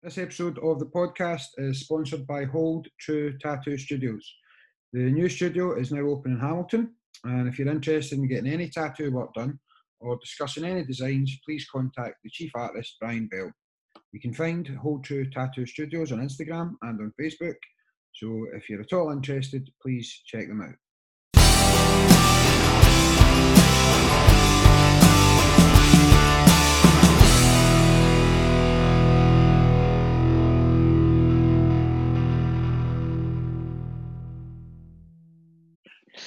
This episode of the podcast is sponsored by Hold True Tattoo Studios. The new studio is now open in Hamilton, and if you're interested in getting any tattoo work done or discussing any designs, please contact the chief artist, Brian Bell. You can find Hold True Tattoo Studios on Instagram and on Facebook, so if you're at all interested, please check them out.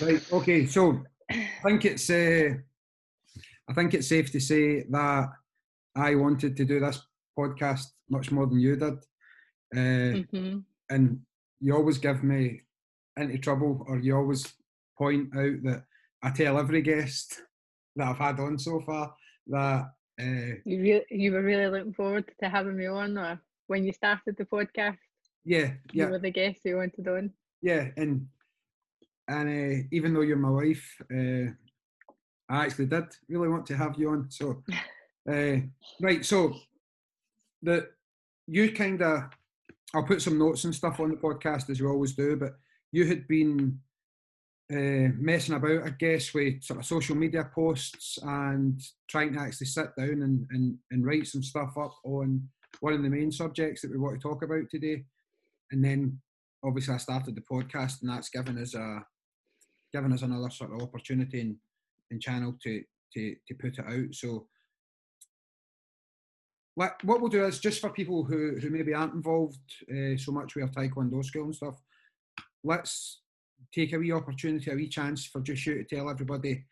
Right. Okay. So I think it's uh, I think it's safe to say that I wanted to do this podcast much more than you did, uh, hmm and you always give me into trouble, or you always point out that I tell every guest that I've had on so far that uh, You re- you were really looking forward to having me on, or when you started the podcast, yeah, yeah. you were the guest you wanted on. yeah, and and uh, even though you're my wife, uh, I actually did really want to have you on. So, uh, right, so that you kind of, I'll put some notes and stuff on the podcast as we always do, but you had been uh, messing about, I guess, with sort of social media posts and trying to actually sit down and, and, and write some stuff up on one of the main subjects that we want to talk about today. And then obviously I started the podcast and that's given us a given us another sort of opportunity and, and channel to, to to put it out. So what we'll do is just for people who, who maybe aren't involved uh, so much with our taekwondo school and stuff, let's take a wee opportunity, a wee chance for just you to tell everybody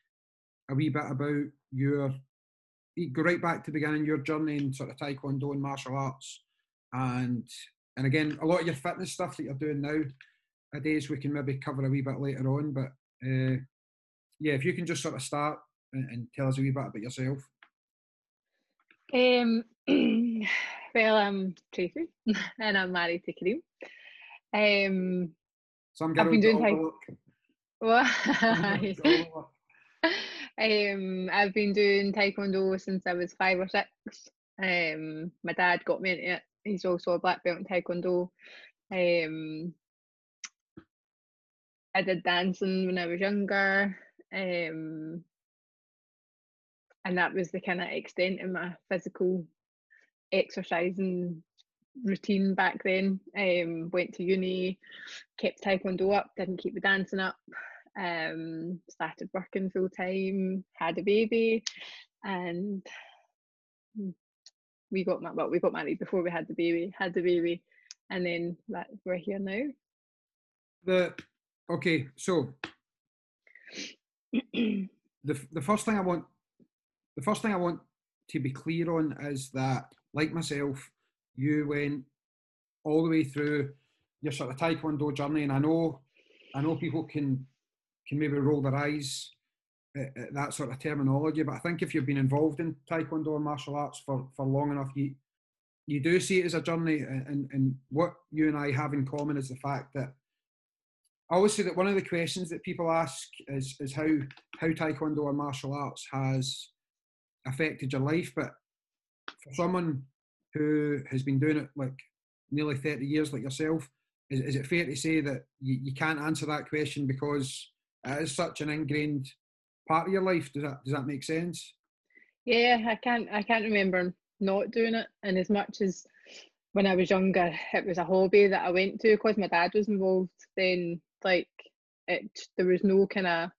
a wee bit about your go right back to the beginning, your journey in sort of taekwondo and martial arts, and and again a lot of your fitness stuff that you're doing now. A days we can maybe cover a wee bit later on, but uh, yeah, if you can just sort of start and, and tell us a wee bit about yourself. Um, well, I'm Tracey, and I'm married to Kareem. Um, Some I've been doing tai- overlooked. well, Some girls get overlooked. um, I've been doing taekwondo since I was five or six. Um, my dad got me into it. He's also a black belt in taekwondo. Um, I did dancing when I was younger. Um, and that was the kind of extent of my physical exercising routine back then. Um, went to uni, kept taekwondo up, didn't keep the dancing up. Um, started working full time, had a baby, and we got ma- well, we got married before we had the baby, had the baby, and then that, we're here now. The okay, so the the first thing I want the first thing I want to be clear on is that like myself, you went all the way through your sort of taekwondo journey, and I know I know people can can maybe roll their eyes at, at that sort of terminology, but I think if you've been involved in taekwondo or martial arts for, for long enough, you you do see it as a journey, and, and, and what you and I have in common is the fact that I always say that one of the questions that people ask is, is how how taekwondo or martial arts has affected your life. But for someone who has been doing it like nearly 30 years like yourself, is, is it fair to say that you, you can't answer that question because it is such an ingrained part of your life? Does that does that make sense? Yeah, I can't I can't remember not doing it. And as much as when I was younger, it was a hobby that I went to because my dad was involved. Then like it, there was no kind of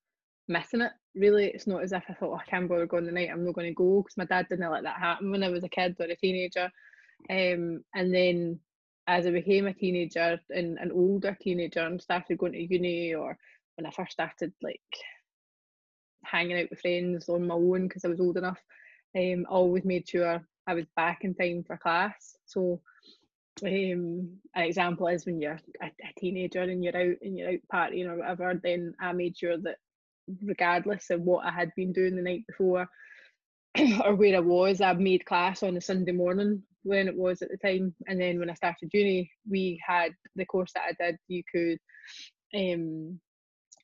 missing it. Really, it's not as if I thought oh, I can't bother going tonight. I'm not going to go because my dad didn't let that happen when I was a kid or a teenager. Um, and then as I became a teenager and an older teenager and started going to uni or when I first started like hanging out with friends on my own because I was old enough, um, I always made sure I was back in time for class. So um, an example is when you're a, a teenager and you're out and you're out partying or whatever, then I made sure that regardless of what I had been doing the night before or where I was, I made class on a Sunday morning when it was at the time. And then when I started uni, we had the course that I did, you could um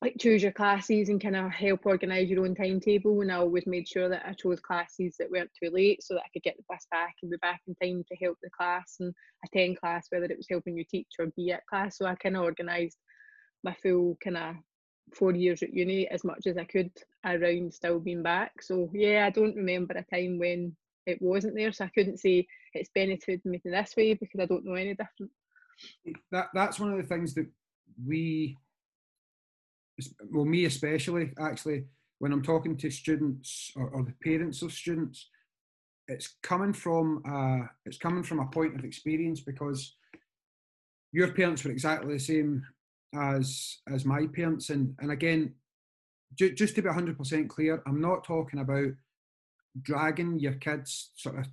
like choose your classes and kind of help organise your own timetable. And I always made sure that I chose classes that weren't too late so that I could get the bus back and be back in time to help the class and attend class, whether it was helping you teach or be at class. So I kind of organised my full kind of four years at uni as much as I could around still being back. So yeah, I don't remember a time when it wasn't there. So I couldn't say it's benefited me this way because I don't know any different. That that's one of the things that we well, me especially, actually, when I'm talking to students or, or the parents of students, it's coming from a, it's coming from a point of experience because your parents were exactly the same as as my parents, and and again, ju- just to be hundred percent clear, I'm not talking about dragging your kids sort of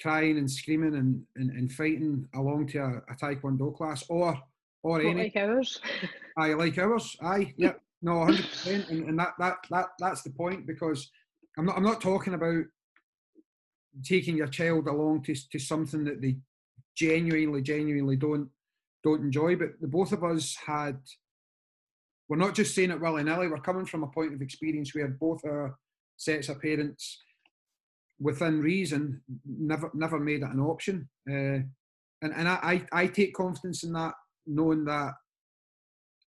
crying and screaming and, and, and fighting along to a, a taekwondo class or or any like ours. Aye, like ours. Aye, yeah, no, hundred percent, and, and that that that that's the point because I'm not I'm not talking about taking your child along to to something that they genuinely genuinely don't don't enjoy. But the both of us had. We're not just saying it willy nilly. We're coming from a point of experience where both our sets of parents, within reason, never never made it an option. Uh, and and I, I I take confidence in that, knowing that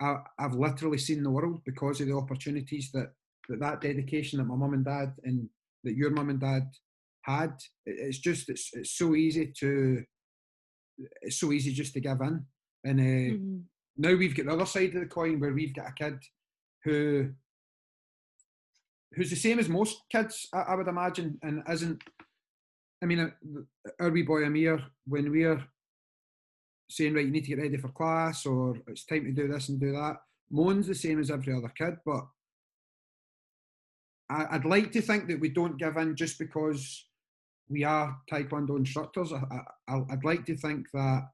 I, have literally seen the world because of the opportunities that that, that dedication that my mum and dad and that your mum and dad had. It's just it's it's so easy to it's so easy just to give in. And uh, mm-hmm. now we've got the other side of the coin where we've got a kid who who's the same as most kids, I, I would imagine, and isn't. I mean, uh, our wee boy Amir, when we're saying, right, you need to get ready for class or it's time to do this and do that. Moan's the same as every other kid, but I, would like to think that we don't give in just because we are Taekwondo instructors. I, would like to think that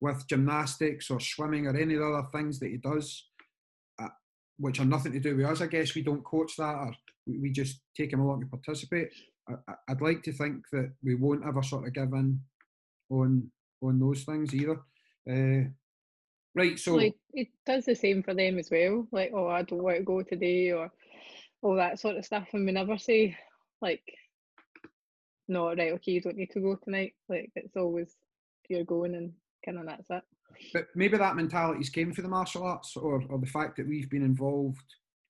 with gymnastics or swimming or any other things that he does, uh, which are nothing to do with us, I guess we don't coach that or we, we just take him along to participate. I, I'd like to think that we won't ever sort of give in on on those things either. Uh, right, so like it does the same for them as well. Like, oh, I don't want to go today, or all that sort of stuff, and we never say like, no, right, okay, you don't need to go tonight. Like, it's always you're going, and kind of that's it. But maybe that mentality's came for the martial arts, or or the fact that we've been involved.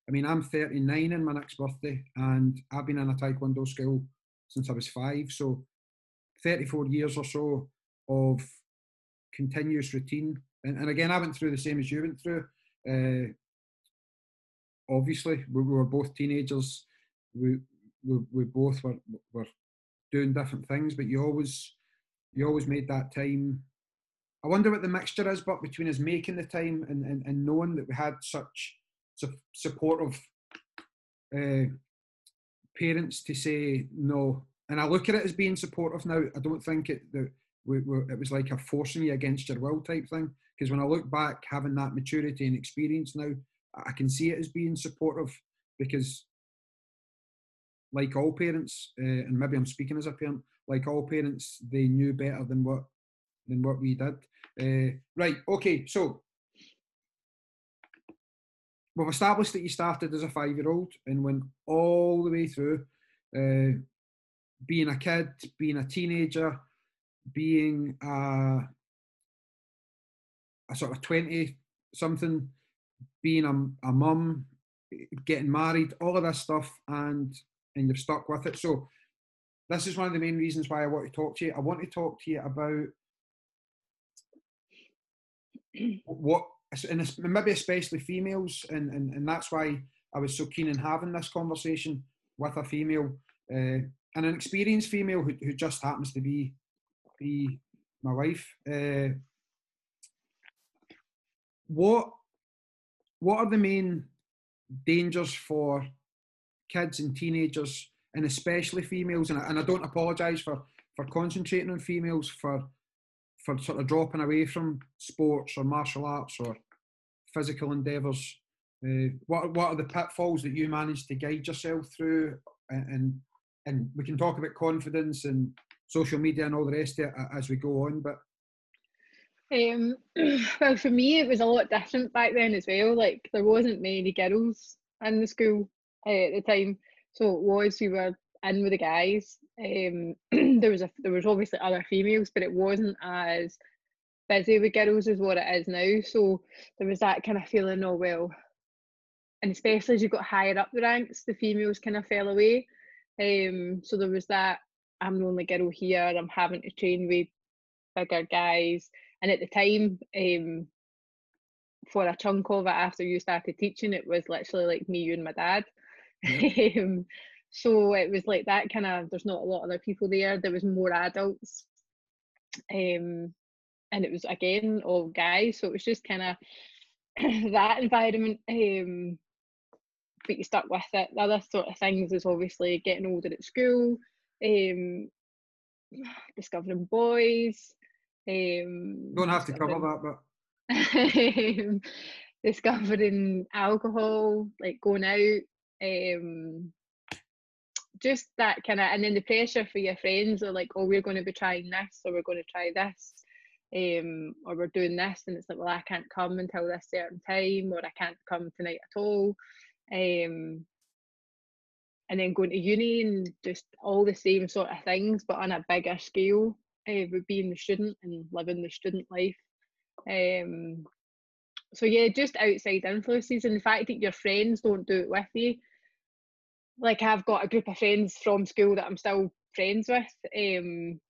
I mean, I'm 39 in my next birthday, and I've been in a taekwondo school since I was five. So, 34 years or so of continuous routine. And, and again, I went through the same as you went through. Uh, obviously, we, we, were both teenagers. We, we, we both were, were doing different things, but you always you always made that time. I wonder what the mixture is, but between us making the time and, and, and knowing that we had such su- supportive uh, parents to say no. And I look at it as being supportive now. I don't think it the, we, we, it was like a forcing you against your will type thing. Because when I look back, having that maturity and experience now, I can see it as being supportive because, like all parents, uh, and maybe I'm speaking as a parent, like all parents, they knew better than what than what we did. Uh, right. Okay. So we've established that you started as a five-year-old and went all the way through, uh, being a kid, being a teenager, being a, a sort of 20 something, being a, a mum, getting married, all of this stuff, and and you're stuck with it. So this is one of the main reasons why I want to talk to you. I want to talk to you about what, and maybe especially females, and, and, and that's why I was so keen in having this conversation with a female, uh, and an experienced female who, who just happens to be be my wife. Uh, what what are the main dangers for kids and teenagers, and especially females? And I, and I don't apologise for for concentrating on females for for sort of dropping away from sports or martial arts or physical endeavours. Uh, what what are the pitfalls that you manage to guide yourself through? And, and and we can talk about confidence and social media and all the rest of it as we go on. But Um, well, for me, it was a lot different back then as well. Like there wasn't many girls in the school uh, at the time, so it was we were in with the guys. Um, there was a there was obviously other females, but it wasn't as busy with girls as what it is now. So there was that kind of feeling, oh well, and especially as you got higher up the ranks, the females kind of fell away. Um, so there was that I'm the only girl here. I'm having to train with bigger guys, and at the time, um, for a chunk of it after you started teaching, it was literally like me, you, and my dad. Um, so it was like that kind of. There's not a lot of other people there. There was more adults, um, and it was again all guys. So it was just kind of that environment. Um, but you stuck with it. The other sort of things is obviously getting older at school, um, discovering boys. Um, Don't have to cover that, but discovering alcohol, like going out, um, just that kind of, and then the pressure for your friends are like, oh, we're going to be trying this, or we're going to try this, um, or we're doing this, and it's like, well, I can't come until this certain time, or I can't come tonight at all. Um, and then going to uni and just all the same sort of things, but on a bigger scale, uh, with being the student and living the student life. Um, so yeah, just outside influences and the fact that your friends don't do it with you. Like I've got a group of friends from school that I'm still friends with, um,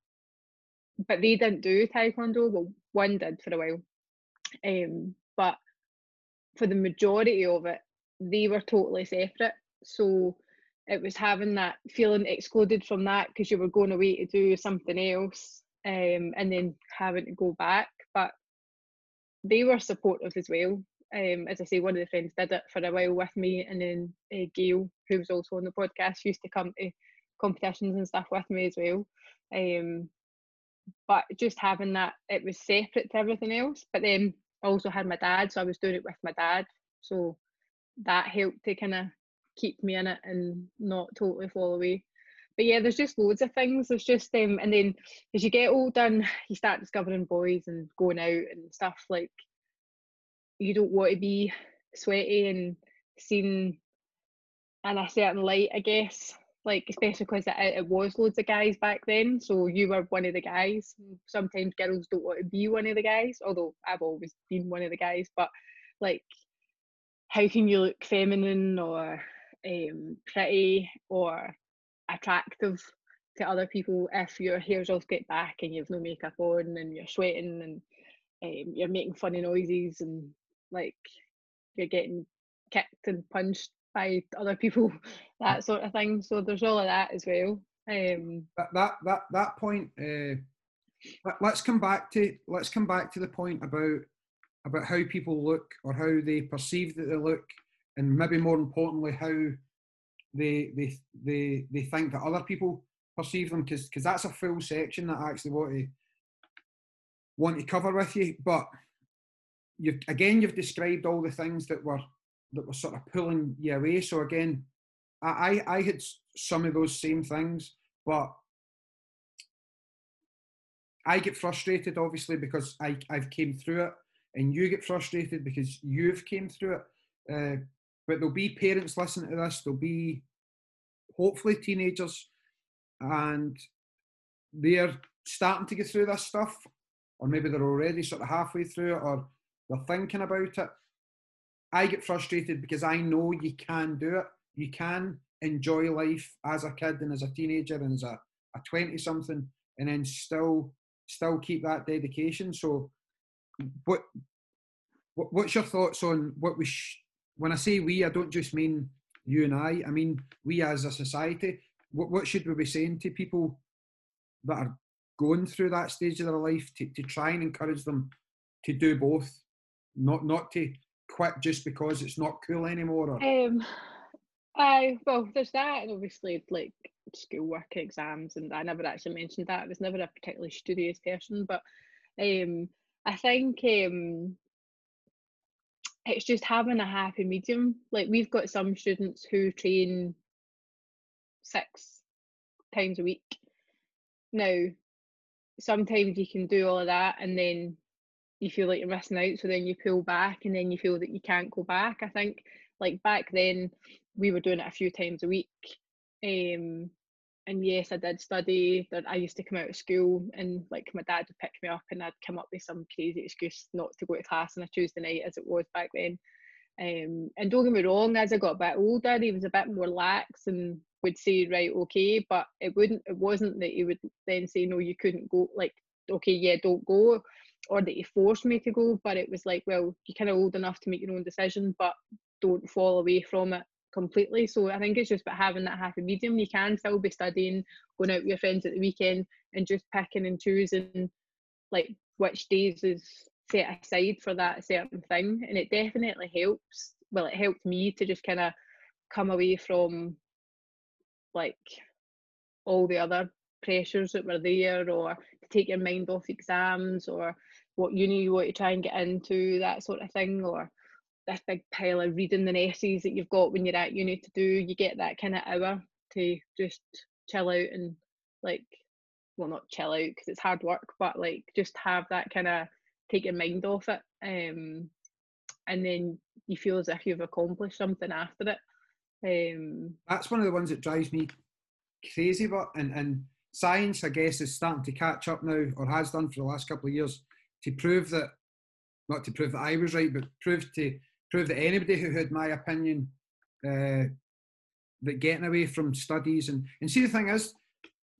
but they didn't do taekwondo. Well, one did for a while, um, but for the majority of it, they were totally separate. So it was having that feeling excluded from that because you were going away to do something else um, and then having to go back. But they were supportive as well. Um, as I say, one of the friends did it for a while with me, and then uh, Gail, who was also on the podcast, used to come to competitions and stuff with me as well. Um, but just having that, it was separate to everything else. But then I also had my dad, so I was doing it with my dad. So that helped to kind of keep me in it and not totally fall away. But yeah, there's just loads of things. There's just um, and then as you get older, and you start discovering boys and going out and stuff like you don't want to be sweaty and seen in a certain light, I guess. Like especially because it, it was loads of guys back then, so you were one of the guys. Sometimes girls don't want to be one of the guys, although I've always been one of the guys. But like how can you look feminine or um, pretty or attractive to other people if your hair's all slicked back and you've no makeup on and you're sweating and um, you're making funny noises and like you're getting kicked and punched by other people, that sort of thing. So there's all of that as well. Um, that that that that point. Uh, let's come back to let's come back to the point about about how people look or how they perceive that they look, and maybe more importantly, how they they they they think that other people perceive them, because because that's a full section that I actually want to want to cover with you. But you've again you've described all the things that were that were sort of pulling you away. So again, I I had some of those same things, but I get frustrated obviously because I I've came through it and you get frustrated because you've came through it. Uh, but there'll be parents listening to this. There'll be hopefully teenagers, and they're starting to get through this stuff, or maybe they're already sort of halfway through it, or they're thinking about it. I get frustrated because I know you can do it. You can enjoy life as a kid and as a teenager and as a, a 20 something and then still still keep that dedication. So what, what what's your thoughts on what we sh- when I say we, I don't just mean you and I. I mean we as a society. What what should we be saying to people that are going through that stage of their life to, to try and encourage them to do both, not not to quit just because it's not cool anymore. Or... Um, I well, there's that, and obviously like schoolwork, exams, and I never actually mentioned that. I was never a particularly studious person, but um, I think um, it's just having a happy medium. Like we've got some students who train six times a week. Now, sometimes you can do all of that and then you feel like you're missing out so then you pull back and then you feel that you can't go back i think like back then we were doing it a few times a week um, and yes i did study. That i used to come out of school and like my dad would pick me up and i'd come up with some crazy excuse not to go to class on a tuesday night as it was back then. Um, and don't get me wrong as i got a bit older he was a bit more lax and would say right okay but it wouldn't it wasn't that he would then say no you couldn't go like okay yeah don't go or that he forced me to go, but it was like, well, you're kind of old enough to make your own decision, but don't fall away from it completely. So I think it's just about having that happy medium. You can still be studying, going out with your friends at the weekend, and just picking and choosing like which days is set aside for that certain thing. And it definitely helps. Well, it helped me to just kind of come away from like all the other pressures that were there or to take your mind off exams or what uni you want to try and get into, that sort of thing, or this big pile of reading and essays that you've got when you're at uni to do, you get that kind of hour to just chill out and like, well, not chill out because it's hard work, but like just have that kind of take your mind off it. Um, and then you feel as if you've accomplished something after it. Um, That's one of the ones that drives me crazy, but and and science, I guess, is starting to catch up now, or has done for the last couple of years, to prove that, not to prove that I was right, but prove to prove that anybody who had my opinion, uh, that getting away from studies and and see the thing is,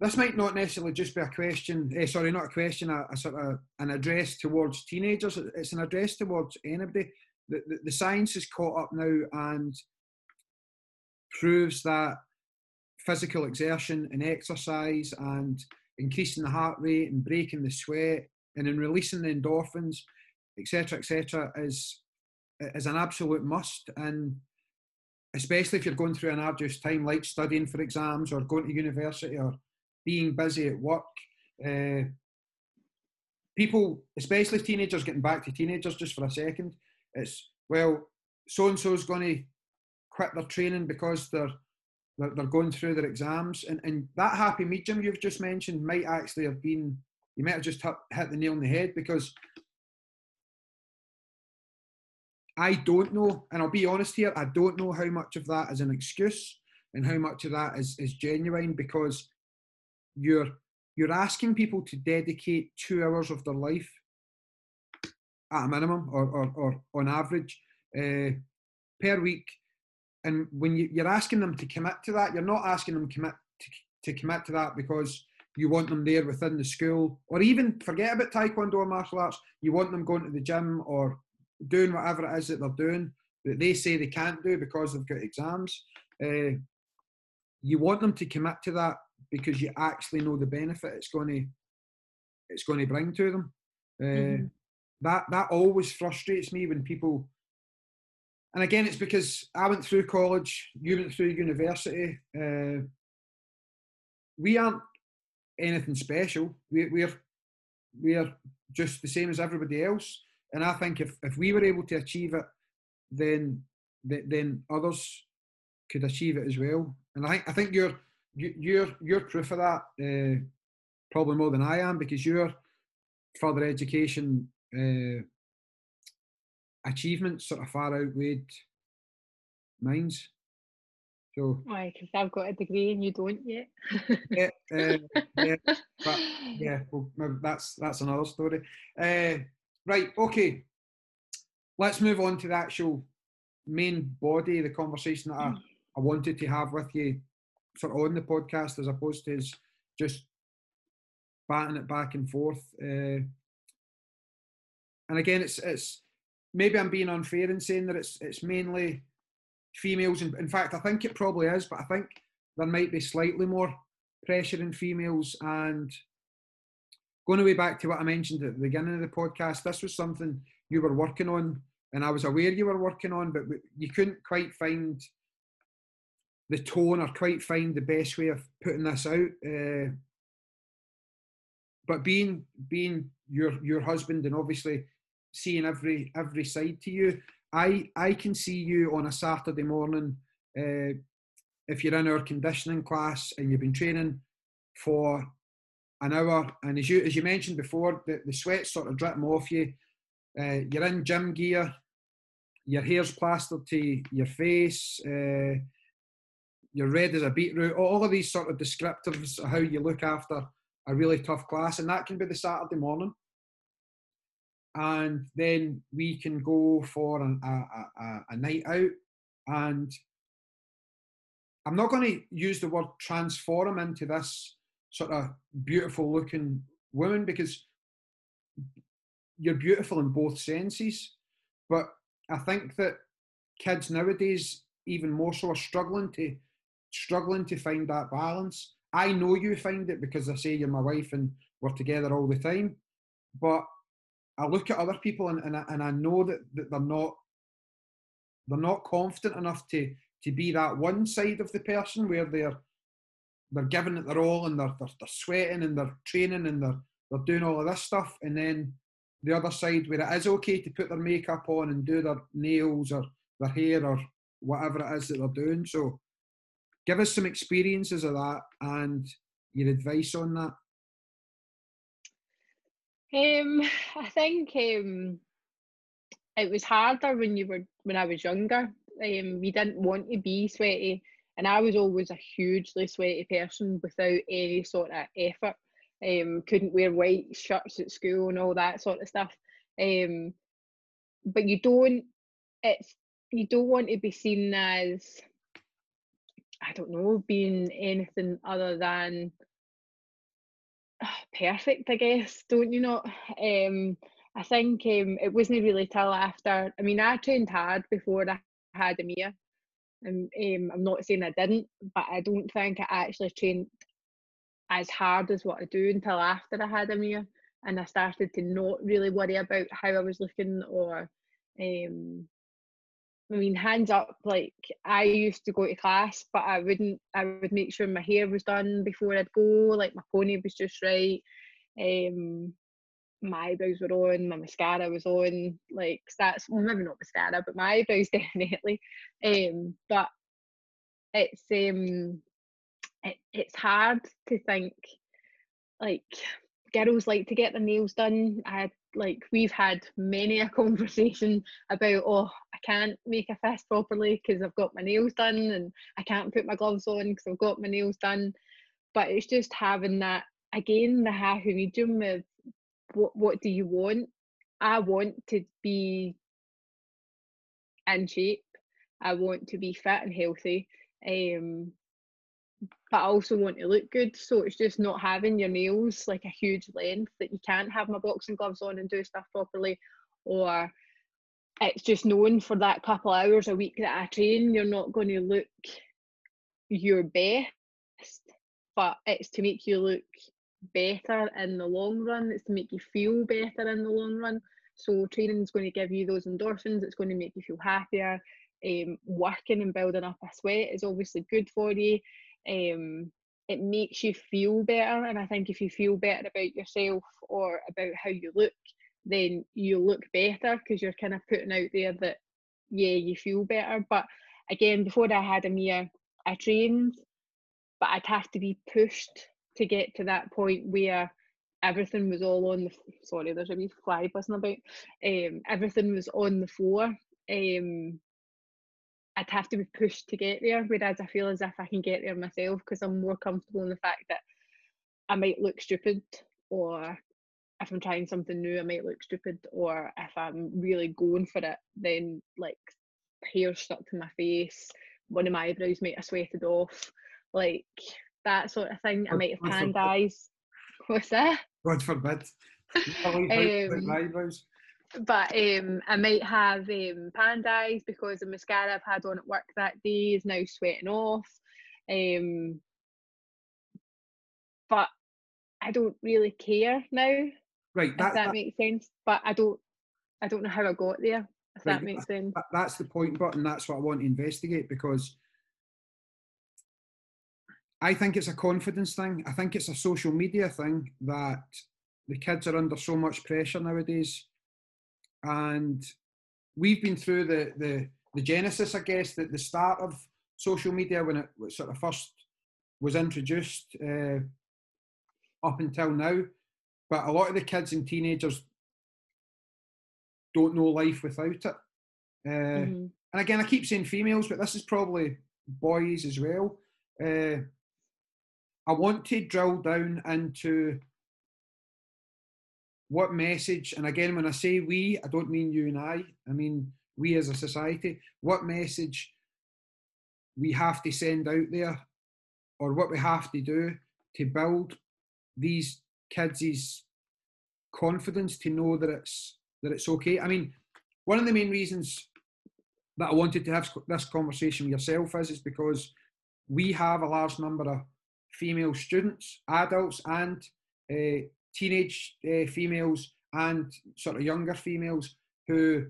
this might not necessarily just be a question. Eh, sorry, not a question, a, a, sort of an address towards teenagers. It's an address towards anybody. The, the, the science is caught up now and proves that physical exertion and exercise and increasing the heart rate and breaking the sweat and in releasing the endorphins, etc., etc., is is an absolute must. And especially if you're going through an arduous time like studying for exams or going to university or being busy at work. Uh, people, especially teenagers, getting back to teenagers just for a second, it's well, so and so is going to quit their training because they're they're, they're going through their exams, and and that happy medium you've just mentioned might actually have been you might have just hit, hit the nail on the head because I don't know, and I'll be honest here, I don't know how much of that is an excuse and how much of that is, is genuine because you're you're asking people to dedicate two hours of their life at a minimum or, or, or on average uh, per week. And when you, you're asking them to commit to that, you're not asking them commit to, to commit to that because you want them there within the school, or even forget about taekwondo or martial arts. You want them going to the gym or doing whatever it is that they're doing that they say they can't do because they've got exams. Uh, you want them to commit to that because you actually know the benefit it's going to it's going to bring to them. Uh, mm-hmm. That that always frustrates me when people. And again, it's because I went through college, you went through university. Uh, we aren't anything special. We, we're we're just the same as everybody else. And I think if, if we were able to achieve it, then then others could achieve it as well. And I think I think you're you're you're proof of that uh, probably more than I am because your further education uh, achievements sort of far outweighed mine's. So why? Because I've got a degree and you don't yet. yeah, uh, yeah, but yeah. Well, that's that's another story. Right. Okay. Let's move on to the actual main body, the conversation that I, mm. I wanted to have with you, sort of on the podcast, as opposed to just batting it back and forth. Uh, and again, it's it's maybe I'm being unfair in saying that it's it's mainly females. In, in fact, I think it probably is, but I think there might be slightly more pressure in females. And going away back to what I mentioned at the beginning of the podcast, this was something you were working on, and I was aware you were working on, but you couldn't quite find the tone or quite find the best way of putting this out. Uh, but being being your your husband and obviously seeing every every side to you, I I can see you on a Saturday morning uh, if you're in our conditioning class and you've been training for an hour, and as you as you mentioned before, the, the sweat sort of dripping off you. uh, you're in gym gear, your hair's plastered to your face, uh, you're red as a beetroot, all of these sort of descriptives of how you look after a really tough class, and that can be the Saturday morning. And then we can go for an, a, a, a night out, and I'm not going to use the word transform into this sort of beautiful looking woman because you're beautiful in both senses. But I think that kids nowadays, even more so, are struggling to struggling to find that balance. I know you find it because I say you're my wife and we're together all the time. But I look at other people and, and, I, and I know that, that they're not they're not confident enough to to be that one side of the person where they're they're giving it their all and they're, they're, they're sweating and they're training and they're they're doing all of this stuff and then the other side where it is okay to put their makeup on and do their nails or their hair or whatever it is that they're doing. So give us some experiences of that and your advice on that. Um, I think um, it was harder when you were when I was younger. Um, we didn't want to be sweaty, and I was always a hugely sweaty person without any sort of effort. Um, couldn't wear white shirts at school and all that sort of stuff. Um, but you don't. It's you don't want to be seen as I don't know, being anything other than perfect, I guess, don't you know? Um, I think um, it wasn't really till after, I mean, I trained hard before I had Amir. And um, I'm not saying I didn't, but I don't think I actually trained as hard as what I do until after I had Amir. And I started to not really worry about how I was looking or um, I mean, hands up, like I used to go to class, but I wouldn't, I would make sure my hair was done before I'd go, like my pony was just right. Um, my eyebrows were on, my mascara was on, like that's well, maybe not mascara, but my eyebrows definitely. Um, but it's um, it, it's hard to think like girls like to get their nails done. I like we've had many a conversation about oh I can't make a fist properly because I've got my nails done and I can't put my gloves on because I've got my nails done. But it's just having that again the happy medium of what what do you want? I want to be in shape. I want to be fit and healthy. Um, but I also want to look good. So it's just not having your nails like a huge length that you can't have my boxing gloves on and do stuff properly, or it's just known for that couple hours a week that I train, you're not going to look your best, but it's to make you look better in the long run. It's to make you feel better in the long run. So training is going to give you those endorphins. It's going to make you feel happier. Um, working and building up a sweat is obviously good for you um, it makes you feel better. And I think if you feel better about yourself or about how you look, then you look better because you're kind of putting out there that, yeah, you feel better. But again, before I had a Amir, I trained, but I'd have to be pushed to get to that point where everything was all on the sorry there's a wee fly buzzing about um everything was on the floor um I'd have to be pushed to get there. Whereas I feel as if I can get there myself because I'm more comfortable in the fact that I might look stupid or if I'm trying something new, I might look stupid, or if I'm really going for it, then like hair stuck to my face, one of my eyebrows might have sweated off, like that sort of thing. I might have panned eyes. What's that? God forbid. um, but um, I might have um, panned eyes because the mascara I've had on at work that day is now sweating off. Um, but I don't really care now. Right, that, if that, that, makes sense. But I don't, I don't know how I got there. If right, that makes sense. That, that's the point, but and that's what I want to investigate because I think it's a confidence thing. I think it's a social media thing that the kids are under so much pressure nowadays and we've been through the the the genesis, I guess, that the start of social media when it sort of first was introduced uh, up until now. But a lot of the kids and teenagers don't know life without it. Uh, Mhm. And again, I keep saying females, but this is probably boys as well. Uh, I want to drill down into what message, and again, when I say we, I don't mean you and I, I mean we as a society, what message we have to send out there or what we have to do to build these kids' confidence to know that it's that it's okay. I mean, one of the main reasons that I wanted to have this conversation with yourself is is because we have a large number of female students, adults, and uh, teenage uh, females and sort of younger females who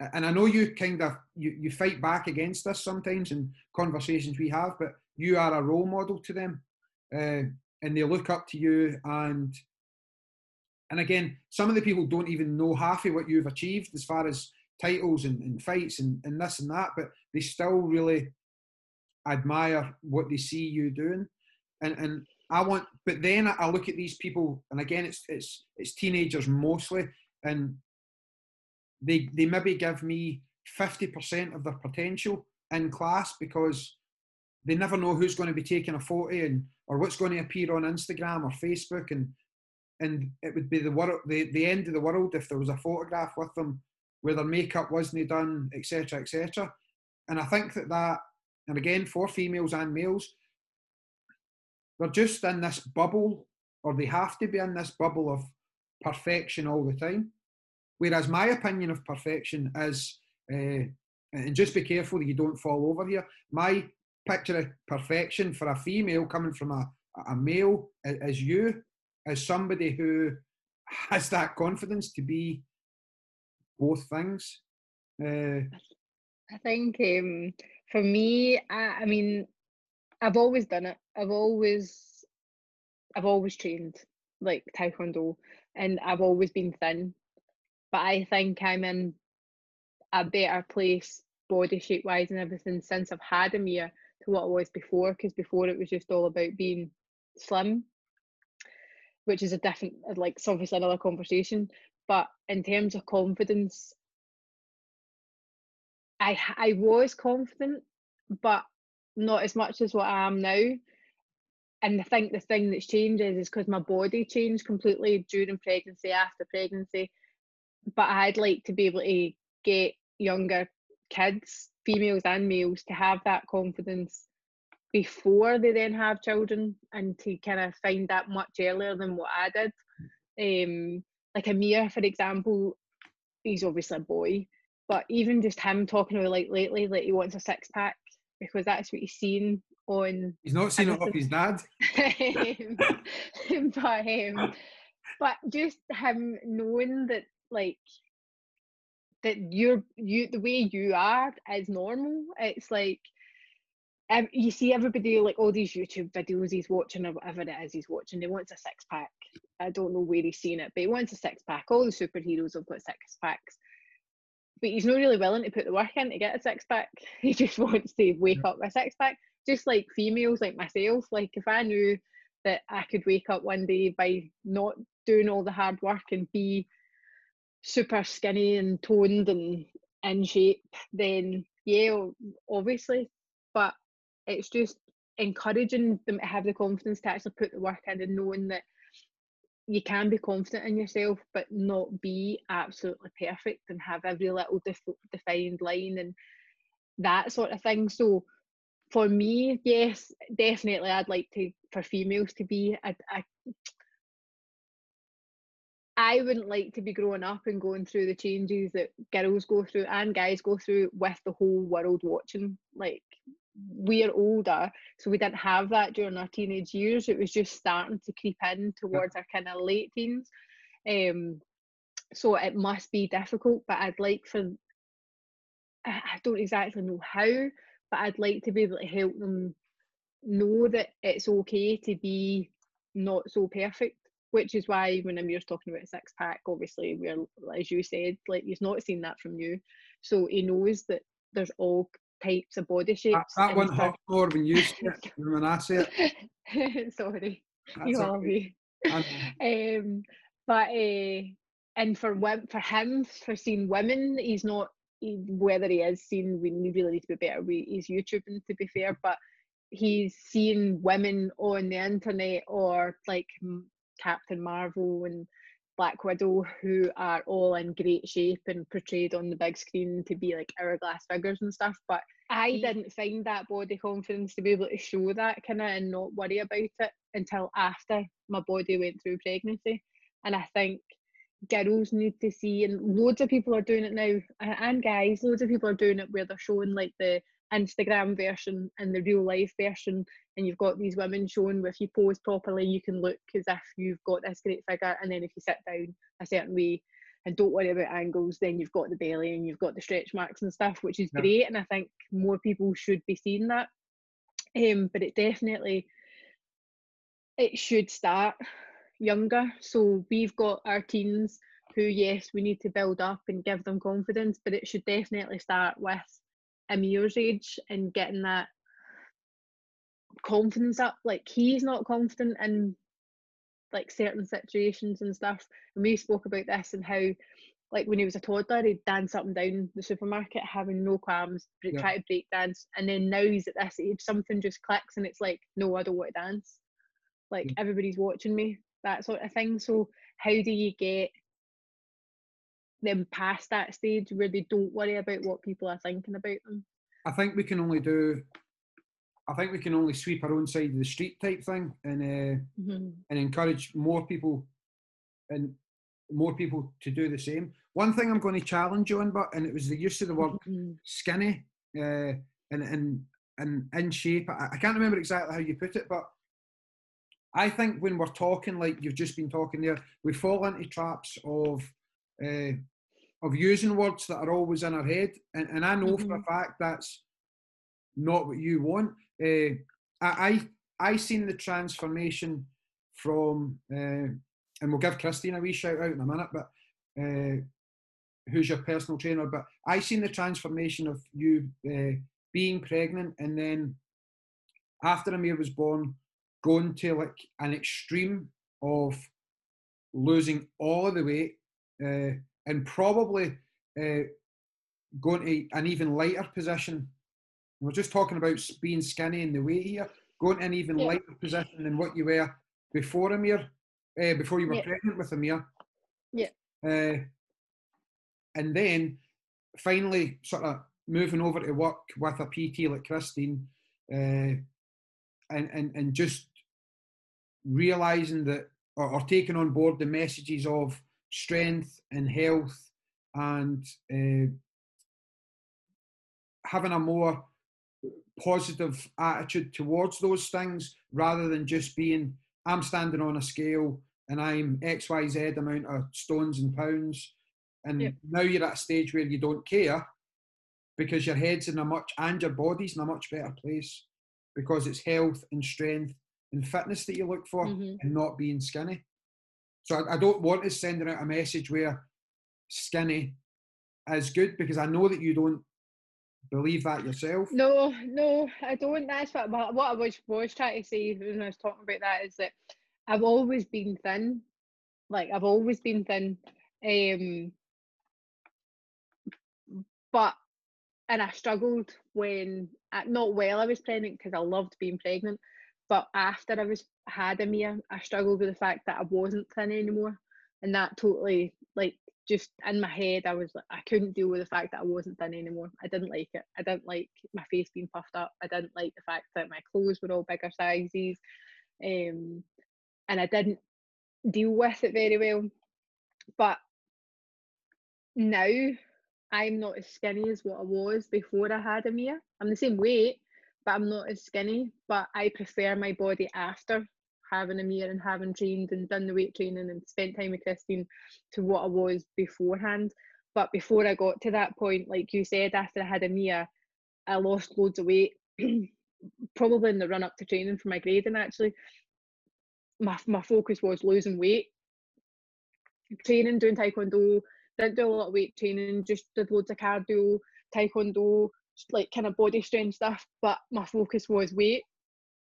and I know you kind of you, you fight back against this sometimes in conversations we have, but you are a role model to them, uh, and they look up to you. And and again, some of the people don't even know half of what you've achieved as far as titles and, and fights and, and this and that, but they still really admire what they see you doing. And and I want, but then I look at these people, and again, it's it's it's teenagers mostly, and they they maybe give me fifty percent of their potential in class because they never know who's going to be taking a photo and or what's going to appear on Instagram or Facebook, and and it would be the world the, the end of the world if there was a photograph with them where their makeup wasn't done, etc., etc. And I think that that, and again for females and males, they're just in this bubble, or they have to be in this bubble of perfection all the time. Whereas my opinion of perfection is, uh, and just be careful that you don't fall over here. My picture of perfection for a female coming from a, a male is you, as somebody who has that confidence to be both things. Uh, I think um, for me, I, I mean, I've always done it. I've always, I've always trained like taekwondo, and I've always been thin. But I think I'm in a better place, body shape wise, and everything since I've had a Amir to what I was before. Because before it was just all about being slim, which is a different, like, it's obviously another conversation. But in terms of confidence, I I was confident, but not as much as what I am now. And I think the thing that's changed is because my body changed completely during pregnancy, after pregnancy. But I'd like to be able to get younger kids, females and males, to have that confidence before they then have children and to kind of find that much earlier than what I did. Um, like Amir, for example, he's obviously a boy, but even just him talking about like lately, like he wants a six pack because that's what he's seen on. He's not seen it off his dad. but um, but just him knowing that like that you're you the way you are is normal. It's like um, you see everybody like all these YouTube videos he's watching or whatever it is he's watching. He wants a six pack. I don't know where he's seen it, but he wants a six pack. All the superheroes have got six packs but he's not really willing to put the work in to get a six pack. He just wants to wake up with a six pack. Just like females like myself, like if I knew that I could wake up one day by not doing all the hard work and be super skinny and toned and in shape, then yeah, obviously. But it's just encouraging them to have the confidence to actually put the work in and knowing that you can be confident in yourself but not be absolutely perfect and have every little def- defined line and that sort of thing so for me yes definitely i'd like to for females to be a, a I wouldn't like to be growing up and going through the changes that girls go through and guys go through with the whole world watching. Like we're older, so we didn't have that during our teenage years. It was just starting to creep in towards our kind of late teens. Um, so it must be difficult, but I'd like for I don't exactly know how, but I'd like to be able to help them know that it's okay to be not so perfect. Which is why when Amir's talking about six pack, obviously we're as you said, like he's not seen that from you. So he knows that there's all types of body shapes. That, that one hurt more when you it than when I say it. Sorry, That's you all right. me. um, but uh, and for for him, for seeing women, he's not he, whether he is seen. We really need to be better. We, he's YouTubing to be fair, but he's seeing women on the internet or like Captain Marvel and Black Widow who are all in great shape and portrayed on the big screen to be like hourglass figures and stuff. But I didn't find that body confidence to be able to show that kind of and not worry about it until after my body went through pregnancy. And I think girls need to see, and loads of people are doing it now, and guys, loads of people are doing it where they're showing like the Instagram version and the real life version, and you've got these women shown showing if you pose properly, you can look as if you've got this great figure, and then if you sit down a certain way and don't worry about angles, then you've got the belly and you've got the stretch marks and stuff, which is yeah. great. And I think more people should be seeing that. Um, but it definitely it should start younger. So we've got our teens who, yes, we need to build up and give them confidence, but it should definitely start with Amir's age and getting that confidence up. Like he's not confident in like certain situations and stuff. And we spoke about this and how like when he was a toddler, he'd dance up and down the supermarket having no qualms, yeah. try to break dance. And then now he's at this age, something just clicks and it's like, no, I don't want to dance. Like yeah. everybody's watching me, that sort of thing. So how do you get them past that stage where they don't worry about what people are thinking about them? I think we can only do I think we can only sweep our own side of the street type thing and uh, mm-hmm. and encourage more people and more people to do the same. One thing I'm going to challenge you on, but and it was the use of the word mm-hmm. skinny uh, and and and in shape. I, I, can't remember exactly how you put it, but I think when we're talking like you've just been talking there, we fall into traps of uh, of using words that are always in our head, and, and I know mm-hmm. for a mm-hmm. fact that's not what you want. Uh, I, I seen the transformation from, uh, and we'll give Christine a wee shout out in a minute, but uh, who's your personal trainer? But I seen the transformation of you uh, being pregnant, and then after Amir was born, going to like an extreme of losing all of the weight, uh, and probably uh, going to an even lighter position we're just talking about being skinny in the weight here, going in even yeah. lighter position than what you were before Amir, uh, before you were yeah. pregnant with Amir. Yeah. Uh, and then finally, sort of moving over to work with a PT like Christine, uh, and and and just realizing that or, or, taking on board the messages of strength and health and uh, having a more positive attitude towards those things rather than just being I'm standing on a scale and I'm XYZ amount of stones and pounds. And yep. now you're at a stage where you don't care because your head's in a much and your body's in a much better place because it's health and strength and fitness that you look for mm-hmm. and not being skinny. So I, I don't want to send out a message where skinny is good because I know that you don't believe that yourself? No, no, I don't. That's what what I was was trying to say when I was talking about that is that I've always been thin. Like I've always been thin. Um but and I struggled when not well I was pregnant because I loved being pregnant. But after I was had Amir, I struggled with the fact that I wasn't thin anymore. And that totally like just in my head, I was like, I couldn't deal with the fact that I wasn't thin anymore. I didn't like it. I didn't like my face being puffed up. I didn't like the fact that my clothes were all bigger sizes. Um, and I didn't deal with it very well. But now I'm not as skinny as what I was before I had Amir. I'm the same weight, but I'm not as skinny. But I prefer my body after having Amir and having trained and done the weight training and spent time with Christine to what I was beforehand. But before I got to that point, like you said, after I had Amir, I lost loads of weight, probably in the run up to training for my grading actually. My, my focus was losing weight, training, doing taekwondo, didn't do a lot of weight training, just did loads of cardio, taekwondo, like kind of body strength stuff, but my focus was weight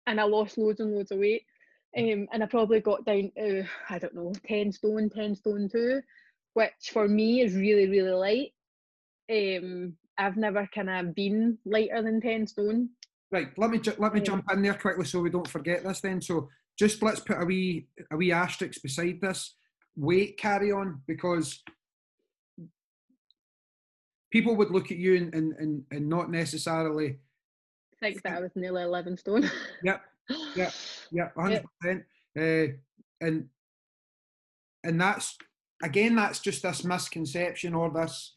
and I lost loads and loads of weight. Um, and I probably got down to, I don't know, 10 stone, 10 stone two. which for me is really really light. Um, I've never kind of been lighter than ten stone. Right, let me ju- let me jump in there quickly so we don't forget this. Then, so just let's put a wee a wee asterisk beside this weight carry on because people would look at you and and, and, and not necessarily think that I was nearly eleven stone. Yep, yep. Yeah, hundred percent. Uh, and and that's again, that's just this misconception or this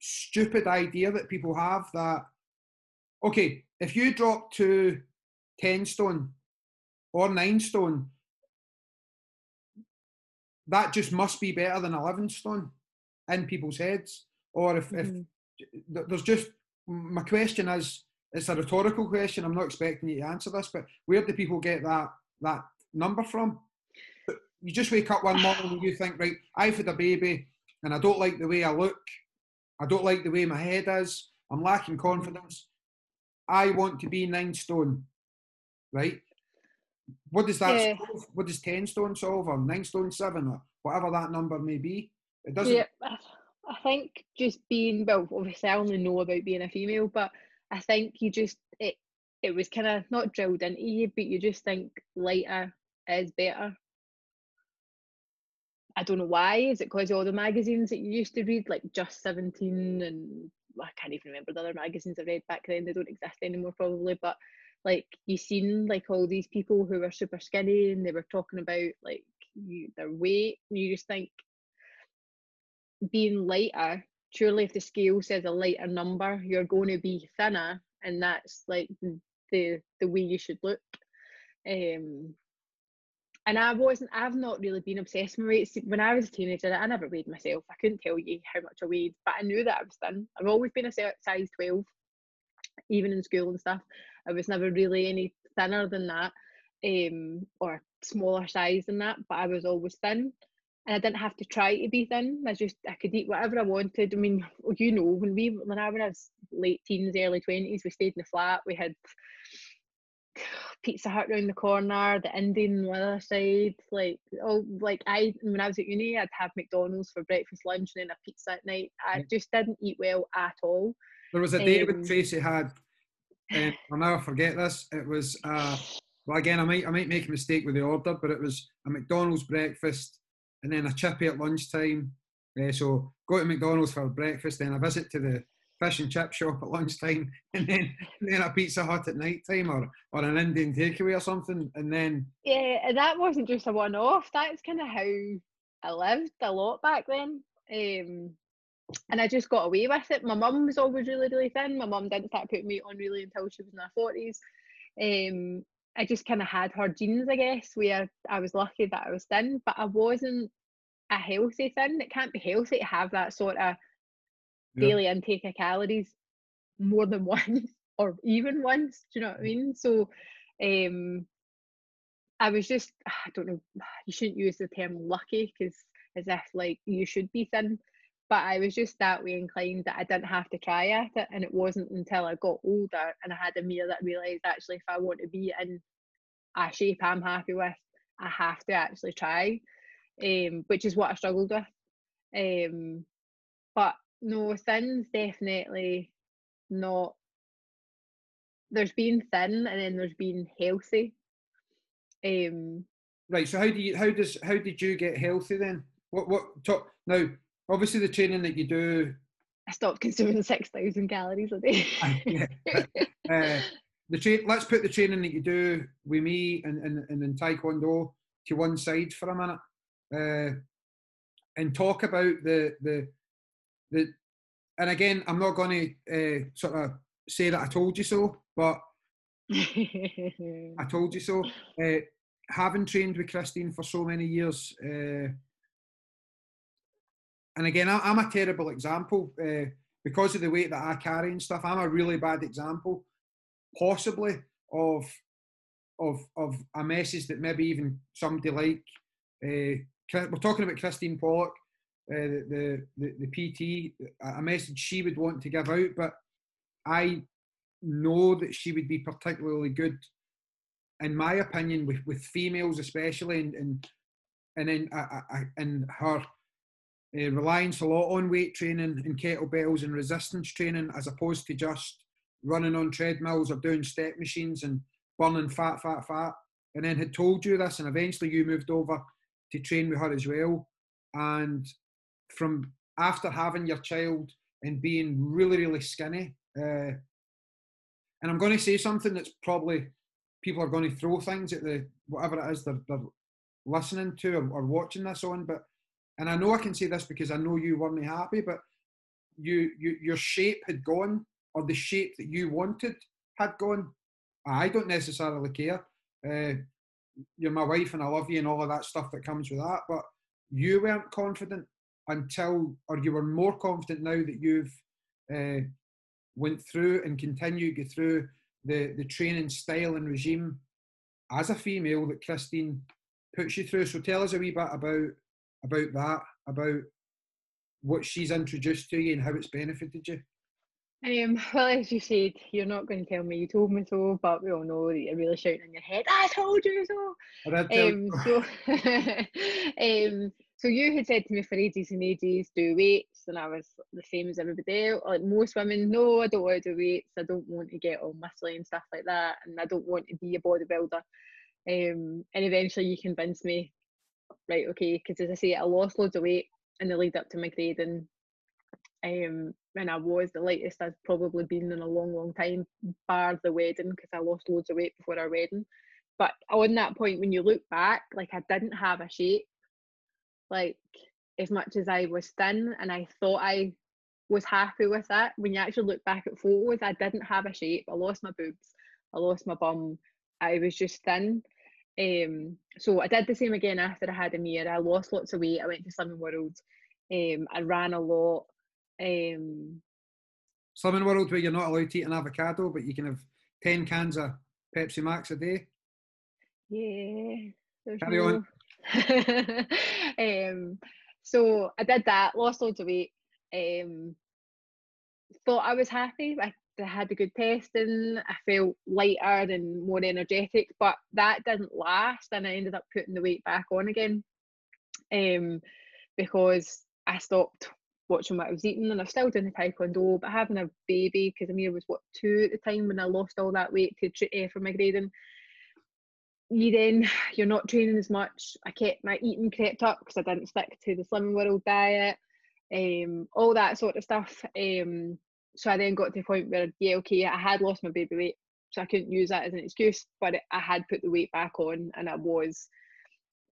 stupid idea that people have that okay, if you drop to ten stone or nine stone, that just must be better than eleven stone in people's heads. Or if, if Mhm. th- there's just my question is it's a rhetorical question. I'm not expecting you to answer this, but where do people get that that number from? You just wake up one morning and you think, right, I've had a baby and I don't like the way I look. I don't like the way my head is. I'm lacking confidence. I want to be nine stone. Right? What does that Yeah. solve? What does ten stone solve or nine stone seven or whatever that number may be? It doesn't Yeah, I I think just being well, obviously I only know about being a female, but I think you just it it was kind of not drilled into you, but you just think lighter is better. I don't know why. Is it because all the magazines that you used to read, like Just Seventeen, and I can't even remember the other magazines I read back then. They don't exist anymore, probably. But like you seen like all these people who were super skinny, and they were talking about like you, their weight. And you just think being lighter, surely if the scale says a lighter number, you're going to be thinner, and that's like the the, way you should look. Um, and I wasn't, I've not really been obsessed with weight. When I was a teenager, I never weighed myself. I couldn't tell you how much I weighed, but I knew that I was thin. I've always been a size 12, even in school and stuff. I was never really any thinner than that, um, or smaller size than that, but I was always thin and I didn't have to try to be thin. I just I could eat whatever I wanted. I mean, you know, when we when I was late teens, early twenties, we stayed in the flat. We had Pizza Hut round the corner, the Indian on the other side. Like oh, like I when I was at uni, I'd have McDonald's for breakfast, lunch, and then a pizza at night. I just didn't eat well at all. There was a day Um, when Tracey had, and I'll never forget this. It was, uh, well, again, I might I might make a mistake with the order, but it was a McDonald's breakfast and then a chippy at lunchtime. Uh, so go to McDonald's for breakfast, then a visit to the fish and chip shop at lunchtime, and then and then a Pizza Hut at night time, or or an Indian takeaway or something, and then Yeah, that wasn't just a one off. That's kind of how I lived a lot back then. Um, and I just got away with it. My mum was always really, really thin. My mum didn't start putting weight on really until she was in her forties. Um, I just kind of had her genes, I guess, where I was lucky that I was thin, but I wasn't a healthy thin. It can't be healthy to have that sort of Yeah. daily intake of calories more than once or even once. Do you know what I mean? So, um, I was just, I don't know, you shouldn't use the term lucky because as if like you should be thin, but I was just that way inclined that I didn't have to try at it. And it wasn't until I got older and I had Amir that realised actually if I want to be in a shape I'm happy with, I have to actually try, um, which is what I struggled with. Um, but no, thin's definitely not. There's been thin and then there's been healthy. Um, right. So how do you how does how did you get healthy then? What what talk now? Obviously, the training that you do I stopped consuming six thousand calories a day. yeah, uh, the train. Let's put the training that you do with me and and, and in Taekwondo to one side for a minute, uh, and talk about the the the. And again, I'm not going to uh, sort of say that I told you so, but I told you so. Uh, having trained with Christine for so many years, uh, and again, I, I'm a terrible example uh, because of the weight that I carry and stuff. I'm a really bad example, possibly of of of a message that maybe even somebody like uh, we're talking about Christine Pollock, uh, the, the the PT, a message she would want to give out, but I know that she would be particularly good, in my opinion, with, with females especially, and and and in uh, uh, in her uh, reliance a lot on weight training and kettlebells and resistance training as opposed to just running on treadmills or doing step machines and burning fat, fat, fat. And then had told you this, and eventually you moved over to train with her as well. And from after having your child and being really, really skinny, uh, and I'm going to say something that's probably people are going to throw things at the whatever it is they're, they're listening to or, or, watching this on. But and I know I can say this because I know you weren't happy, but you, you your shape had gone, or the shape that you wanted had gone. I don't necessarily care. Uh, you're my wife and I love you and all of that stuff that comes with that. But you weren't confident until, or you were more confident now that you've uh, went through and continue to go through the, the training style and regime as a female that Christine puts you through. So tell us a wee bit about about that, about what she's introduced to you and how it's benefited you. Um, well, as you said, you're not going to tell me you told me so, but we all know that you're really shouting in your head, I told you so. Um, so, um, so you had said to me for ages and ages, do weights, and I was the same as everybody else. Like most women, no, I don't want to do weights. I don't want to get all muscly and stuff like that, and I don't want to be a bodybuilder. Um, and eventually, you convinced me, right? Okay, because as I say, I lost loads of weight in the lead up to my grading. Um, and I was the lightest I've probably been in a long, long time, bar the wedding, because I lost loads of weight before our wedding. But on that point, when you look back, like I didn't have a shape like as much as I was thin and I thought I was happy with that, when you actually look back at photos, I didn't have a shape. I lost my boobs, I lost my bum, I was just thin. Um, so I did the same again after I had a Amir. I lost lots of weight. I went to Slimming World. Um, I ran a lot. Um, Slimming World where you're not allowed to eat an avocado, but you can have ten cans of Pepsi Max a day. Yeah. Carry no, on. um, so I did that, lost loads of weight. Um, thought I was happy. I, I had a good testing. I felt lighter and more energetic, but that didn't last, and I ended up putting the weight back on again. Um, because I stopped watching what I was eating, and I'm still doing the taekwondo, but having a baby because Amir was what two at the time when I lost all that weight to uh, for my grading you then you're not training as much. I kept my eating crept up because I didn't stick to the Slimming World diet, um, all that sort of stuff. Um, so I then got to the point where yeah, okay, I had lost my baby weight, so I couldn't use that as an excuse. But I had put the weight back on, and I was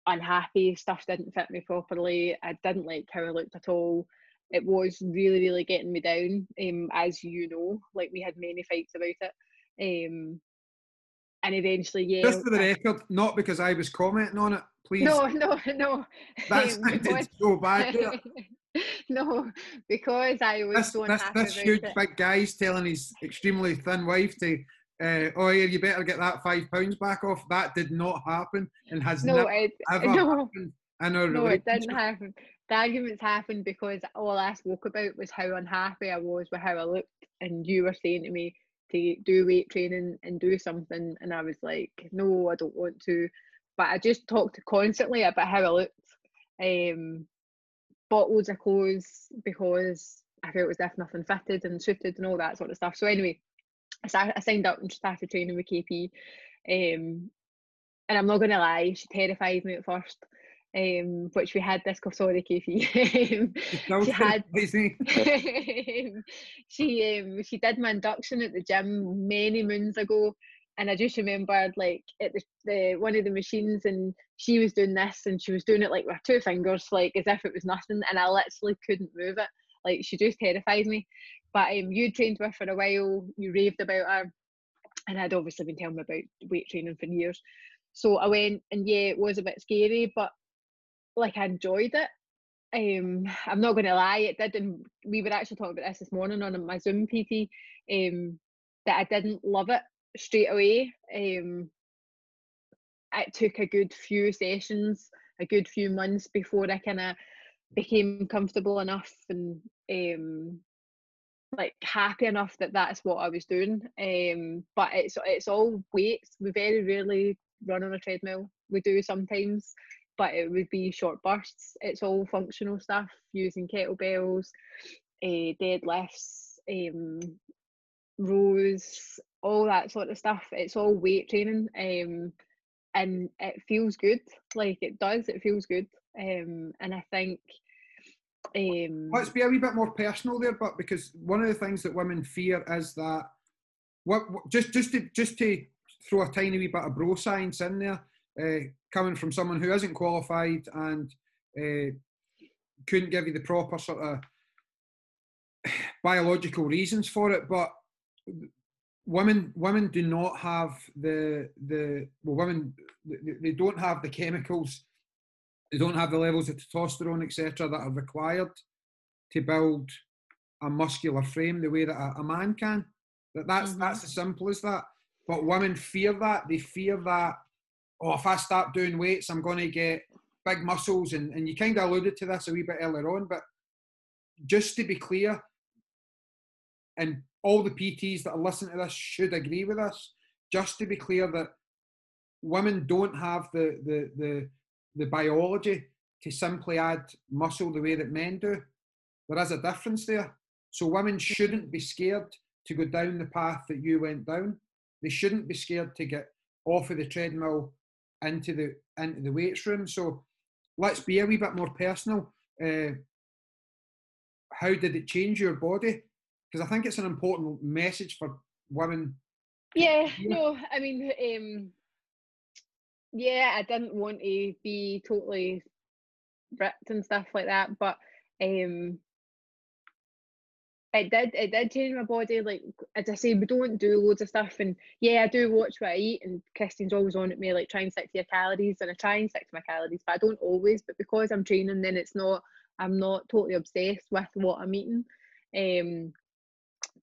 unhappy. Stuff didn't fit me properly. I didn't like how I looked at all. It was really, really getting me down. Um, as you know, like we had many fights about it. Um, and eventually, yeah. Just for the record, not because I was commenting on it, please. No, no, no. That sounded so bad. no, because I was this, so this, this huge it. big guy's telling his extremely thin wife to, uh, oh yeah, you better get that five pounds back off. That did not happen and has no, never it, ever no, happened in our No, it didn't happen. The arguments happened because all I spoke about was how unhappy I was with how I looked, and you were saying to me, to do weight training and do something and I was like no I don't want to but I just talked constantly about how I looked um bought loads of clothes because I felt as if nothing fitted and suited and all that sort of stuff so anyway I, started, I signed up and started training with KP um and I'm not going to lie she terrified me at first um, which we had this sorry Kefi. she had she um, she did my induction at the gym many moons ago and I just remembered like at the, the one of the machines and she was doing this and she was doing it like with two fingers like as if it was nothing and I literally couldn't move it like she just terrified me but um, you trained with her for a while you raved about her and I'd obviously been telling me about weight training for years so I went and yeah it was a bit scary but like I enjoyed it. Um, I'm not going to lie, it did, and we were actually talking about this this morning on my Zoom PT. Um, that I didn't love it straight away. Um, it took a good few sessions, a good few months before I kind of became comfortable enough and um, like happy enough that that's what I was doing. Um, but it's it's all weights. We very rarely run on a treadmill. We do sometimes, but it would be short bursts. It's all functional stuff using kettlebells, uh, deadlifts, um, rows, all that sort of stuff. It's all weight training, um, and it feels good. Like it does, it feels good. Um, and I think. Um, Let's be a wee bit more personal there, but because one of the things that women fear is that what, what just just to just to throw a tiny wee bit of bro science in there, uh, coming from someone who isn't qualified and uh, couldn't give you the proper sort of biological reasons for it, but women women do not have the the well women they don't have the chemicals they don't have the levels of testosterone etc that are required to build a muscular frame the way that a, a man can. That that's mm-hmm. that's as simple as that. But women fear that. They fear that oh if i start doing weights i'm going to get big muscles. And, and you kind of alluded to this a wee bit earlier on but just to be clear and all the PTs that are listening to this should agree with us. Just to be clear that women don't have the the the, the biology to simply add muscle the way that men do. There is a difference there. So women shouldn't be scared to go down the path that you went down. They shouldn't be scared to get off of the treadmill into the into the weights room. So let's be a wee bit more personal. Uh, how did it change your body? Because I think it's an important message for women. Yeah, no, I mean, um, yeah, I didn't want to be totally ripped and stuff like that, but um, it did it did change my body. Like as I say, we don't do loads of stuff, and yeah, I do watch what I eat. And Christine's always on at me like try and stick to your calories, and I try and stick to my calories, but I don't always. But because I'm training, then it's not. I'm not totally obsessed with what I'm eating. Um,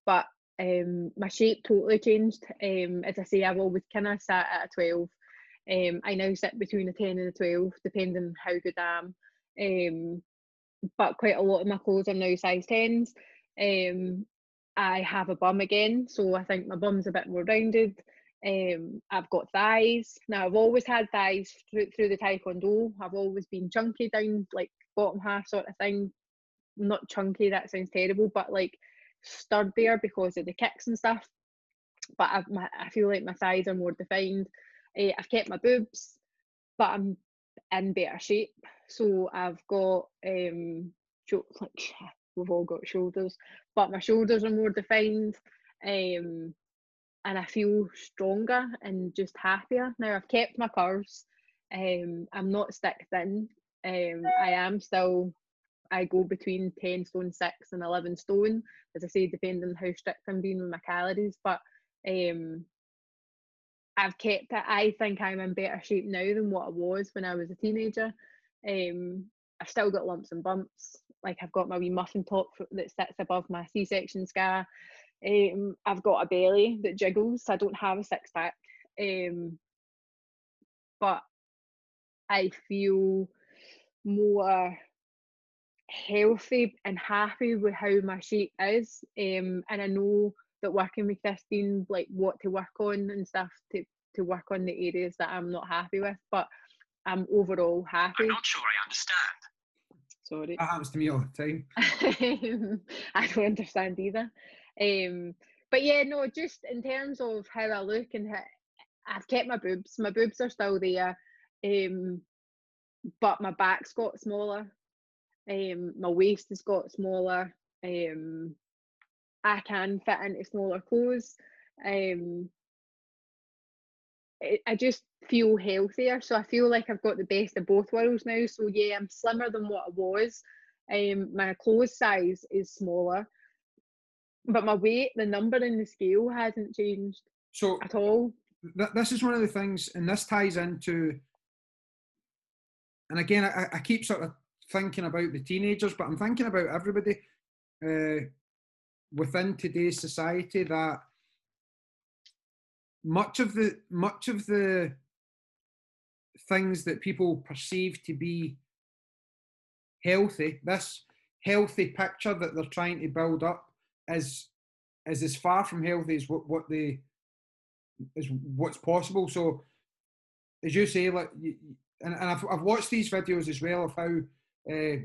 but um, my shape totally changed. Um, as I say, I've always kind of sat at a 12. Um, I now sit between a 10 and a 12, depending how good I am. Um, but quite a lot of my clothes are now size 10s. Um, I have a bum again, so I think my bum's a bit more rounded. Um, I've got thighs. Now, I've always had thighs through, through the Taekwondo. I've always been chunky down, like bottom half sort of thing. Not chunky, that sounds terrible, but like sturdier because of the kicks and stuff. But I've, my, I feel like my thighs are more defined. Uh, I've kept my boobs, but I'm in better shape. So I've got um, like we've all got shoulders, but my shoulders are more defined. Um, and I feel stronger and just happier. Now I've kept my curves. Um, I'm not stick thin. Um, I am still I go between 10 stone 6 and 11 stone, as I say, depending on how strict I'm being with my calories. But um, I've kept it. I think I'm in better shape now than what I was when I was a teenager. Um, I've still got lumps and bumps. Like I've got my wee muffin top that sits above my C-section scar. Um, I've got a belly that jiggles. So I don't have a six pack. Um, but I feel more healthy and happy with how my shape is. Um, and I know that working with Christine, like what to work on and stuff to, to work on the areas that I'm not happy with, but I'm overall happy. I'm not sure I understand. Sorry. That happens to me all the time. I don't understand either. Um, but yeah, no, just in terms of how I look and how I've kept my boobs. My boobs are still there. Um, but my back's got smaller. Um, my waist has got smaller. Um, I can fit into smaller clothes. Um, I just feel healthier. So I feel like I've got the best of both worlds now. So yeah, I'm slimmer than what I was. Um, my clothes size is smaller, but my weight, the number in the scale hasn't changed. So at all. Th- this is one of the things, and this ties into. And again, I, I keep sort of thinking about the teenagers, but I'm thinking about everybody uh, within today's society that much of the much of the things that people perceive to be healthy, this healthy picture that they're trying to build up is is as far from healthy as what, what they is what's possible. So as you say, like and, and I've, I've watched these videos as well of how uh,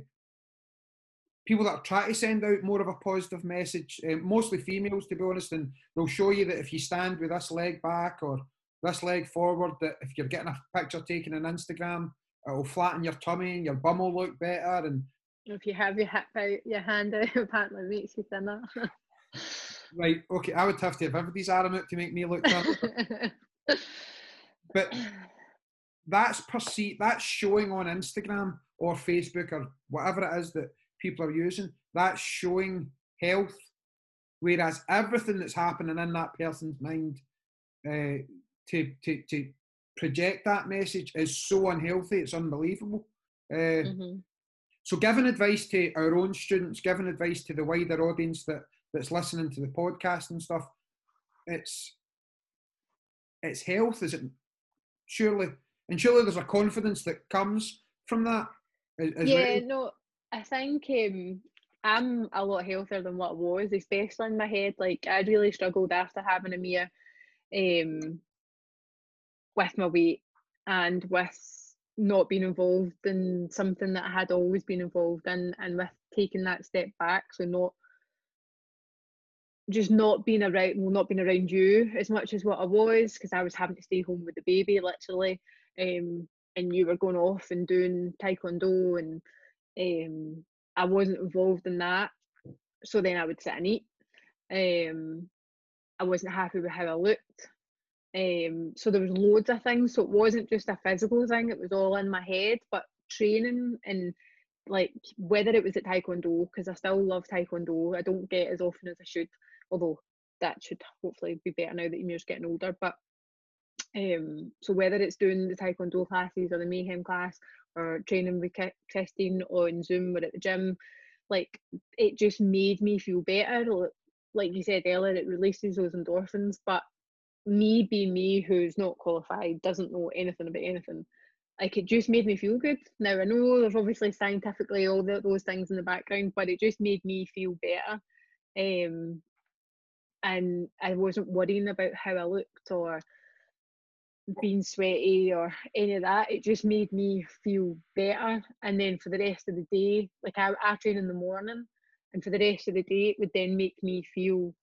people that trying to send out more of a positive message, uh, mostly females to be honest, and they'll show you that if you stand with this leg back or this leg forward, that if you're getting a picture taken on Instagram, it'll flatten your tummy and your bum will look better. And if you have your hip out, your hand out, apparently makes you thinner. right, okay, I would have to have everybody's arm out to make me look thinner. but that's perceived, that's showing on Instagram or Facebook or whatever it is that people are using, that's showing health. Whereas everything that's happening in that person's mind uh, to, to, to project that message is so unhealthy, it's unbelievable. Uh, mm-hmm. So, giving advice to our own students, giving advice to the wider audience that, that's listening to the podcast and stuff, it's it's health, is it? Surely, and surely there's a confidence that comes from that. Yeah, well. no, I think um, I'm a lot healthier than what I was, especially in my head. Like I really struggled after having Amir um, with my weight and with not being involved in something that I had always been involved in and with taking that step back. So not just not being around well not being around you as much as what I was because I was having to stay home with the baby literally um, and you were going off and doing taekwondo and um, I wasn't involved in that. So then I would sit and eat. Um, I wasn't happy with how I looked. Um, so there was loads of things. So it wasn't just a physical thing; it was all in my head. But training and like whether it was at taekwondo, because I still love taekwondo. I don't get as often as I should, although that should hopefully be better now that Amir's getting older. But um, so whether it's doing the taekwondo classes or the mayhem class or training with Christine on Zoom or at the gym, like it just made me feel better. Like you said earlier, it releases those endorphins. But me being me, who's not qualified, doesn't know anything about anything, like it just made me feel good. Now I know there's obviously scientifically all the, those things in the background, but it just made me feel better. Um, and I wasn't worrying about how I looked or being sweaty or any of that. It just made me feel better. And then for the rest of the day, like I, I train in the morning, and for the rest of the day, it would then make me feel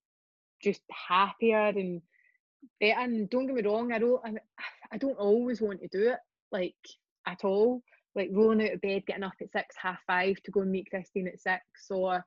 just happier and better. And don't get me wrong, I don't, I, I don't always want to do it like at all. Like rolling out of bed, getting up at six, half five to go and meet Christine at six, or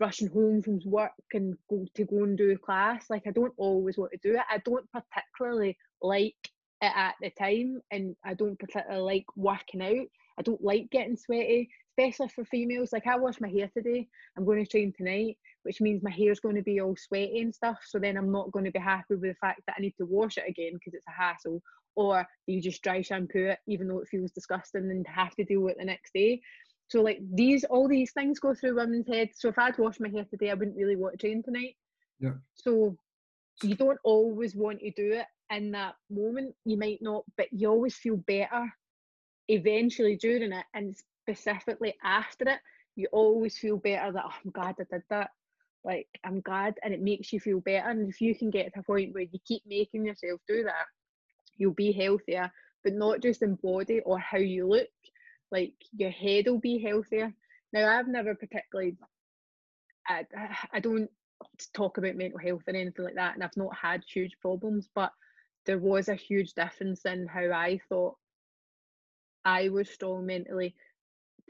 rushing home from work and go to go and do class. Like I don't always want to do it. I don't particularly like it at the time and I don't particularly like working out. I don't like getting sweaty, especially for females. Like I wash my hair today, I'm going to train tonight, which means my hair's going to be all sweaty and stuff. So then I'm not going to be happy with the fact that I need to wash it again because it's a hassle. Or you just dry shampoo it, even though it feels disgusting, and have to deal with it the next day. So like these, all these things go through women's heads. So if I'd wash my hair today, I wouldn't really want to train tonight. Yeah. So you don't always want to do it in that moment. You might not, but you always feel better eventually during it and specifically after it. You always feel better that oh, I'm glad I did that. Like I'm glad, and it makes you feel better. And if you can get to a point where you keep making yourself do that, you'll be healthier, but not just in body or how you look. Like your head will be healthier. Now I've never particularly I, I don't talk about mental health or anything like that, and I've not had huge problems, but there was a huge difference in how I thought I was strong mentally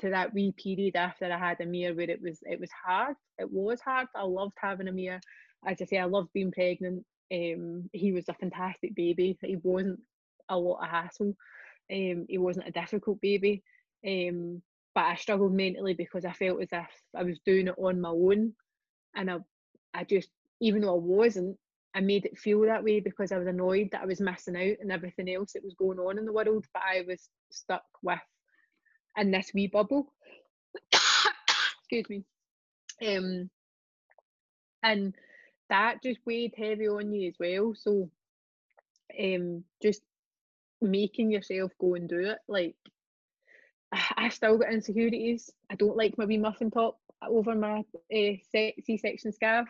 to that wee period after I had Amir where it was it was hard. It was hard. I loved having Amir. As I say, I loved being pregnant. Um, he was a fantastic baby. He wasn't a lot of hassle. Um, he wasn't a difficult baby. Um, but I struggled mentally because I felt as if I was doing it on my own, and I I just, even though I wasn't, I made it feel that way because I was annoyed that I was missing out and everything else that was going on in the world, but I was stuck with in this wee bubble. Excuse me. Um, and that just weighed heavy on you as well. So, um, just making yourself go and do it. Like, I still got insecurities. I don't like my wee muffin top over my uh, C-section scarf.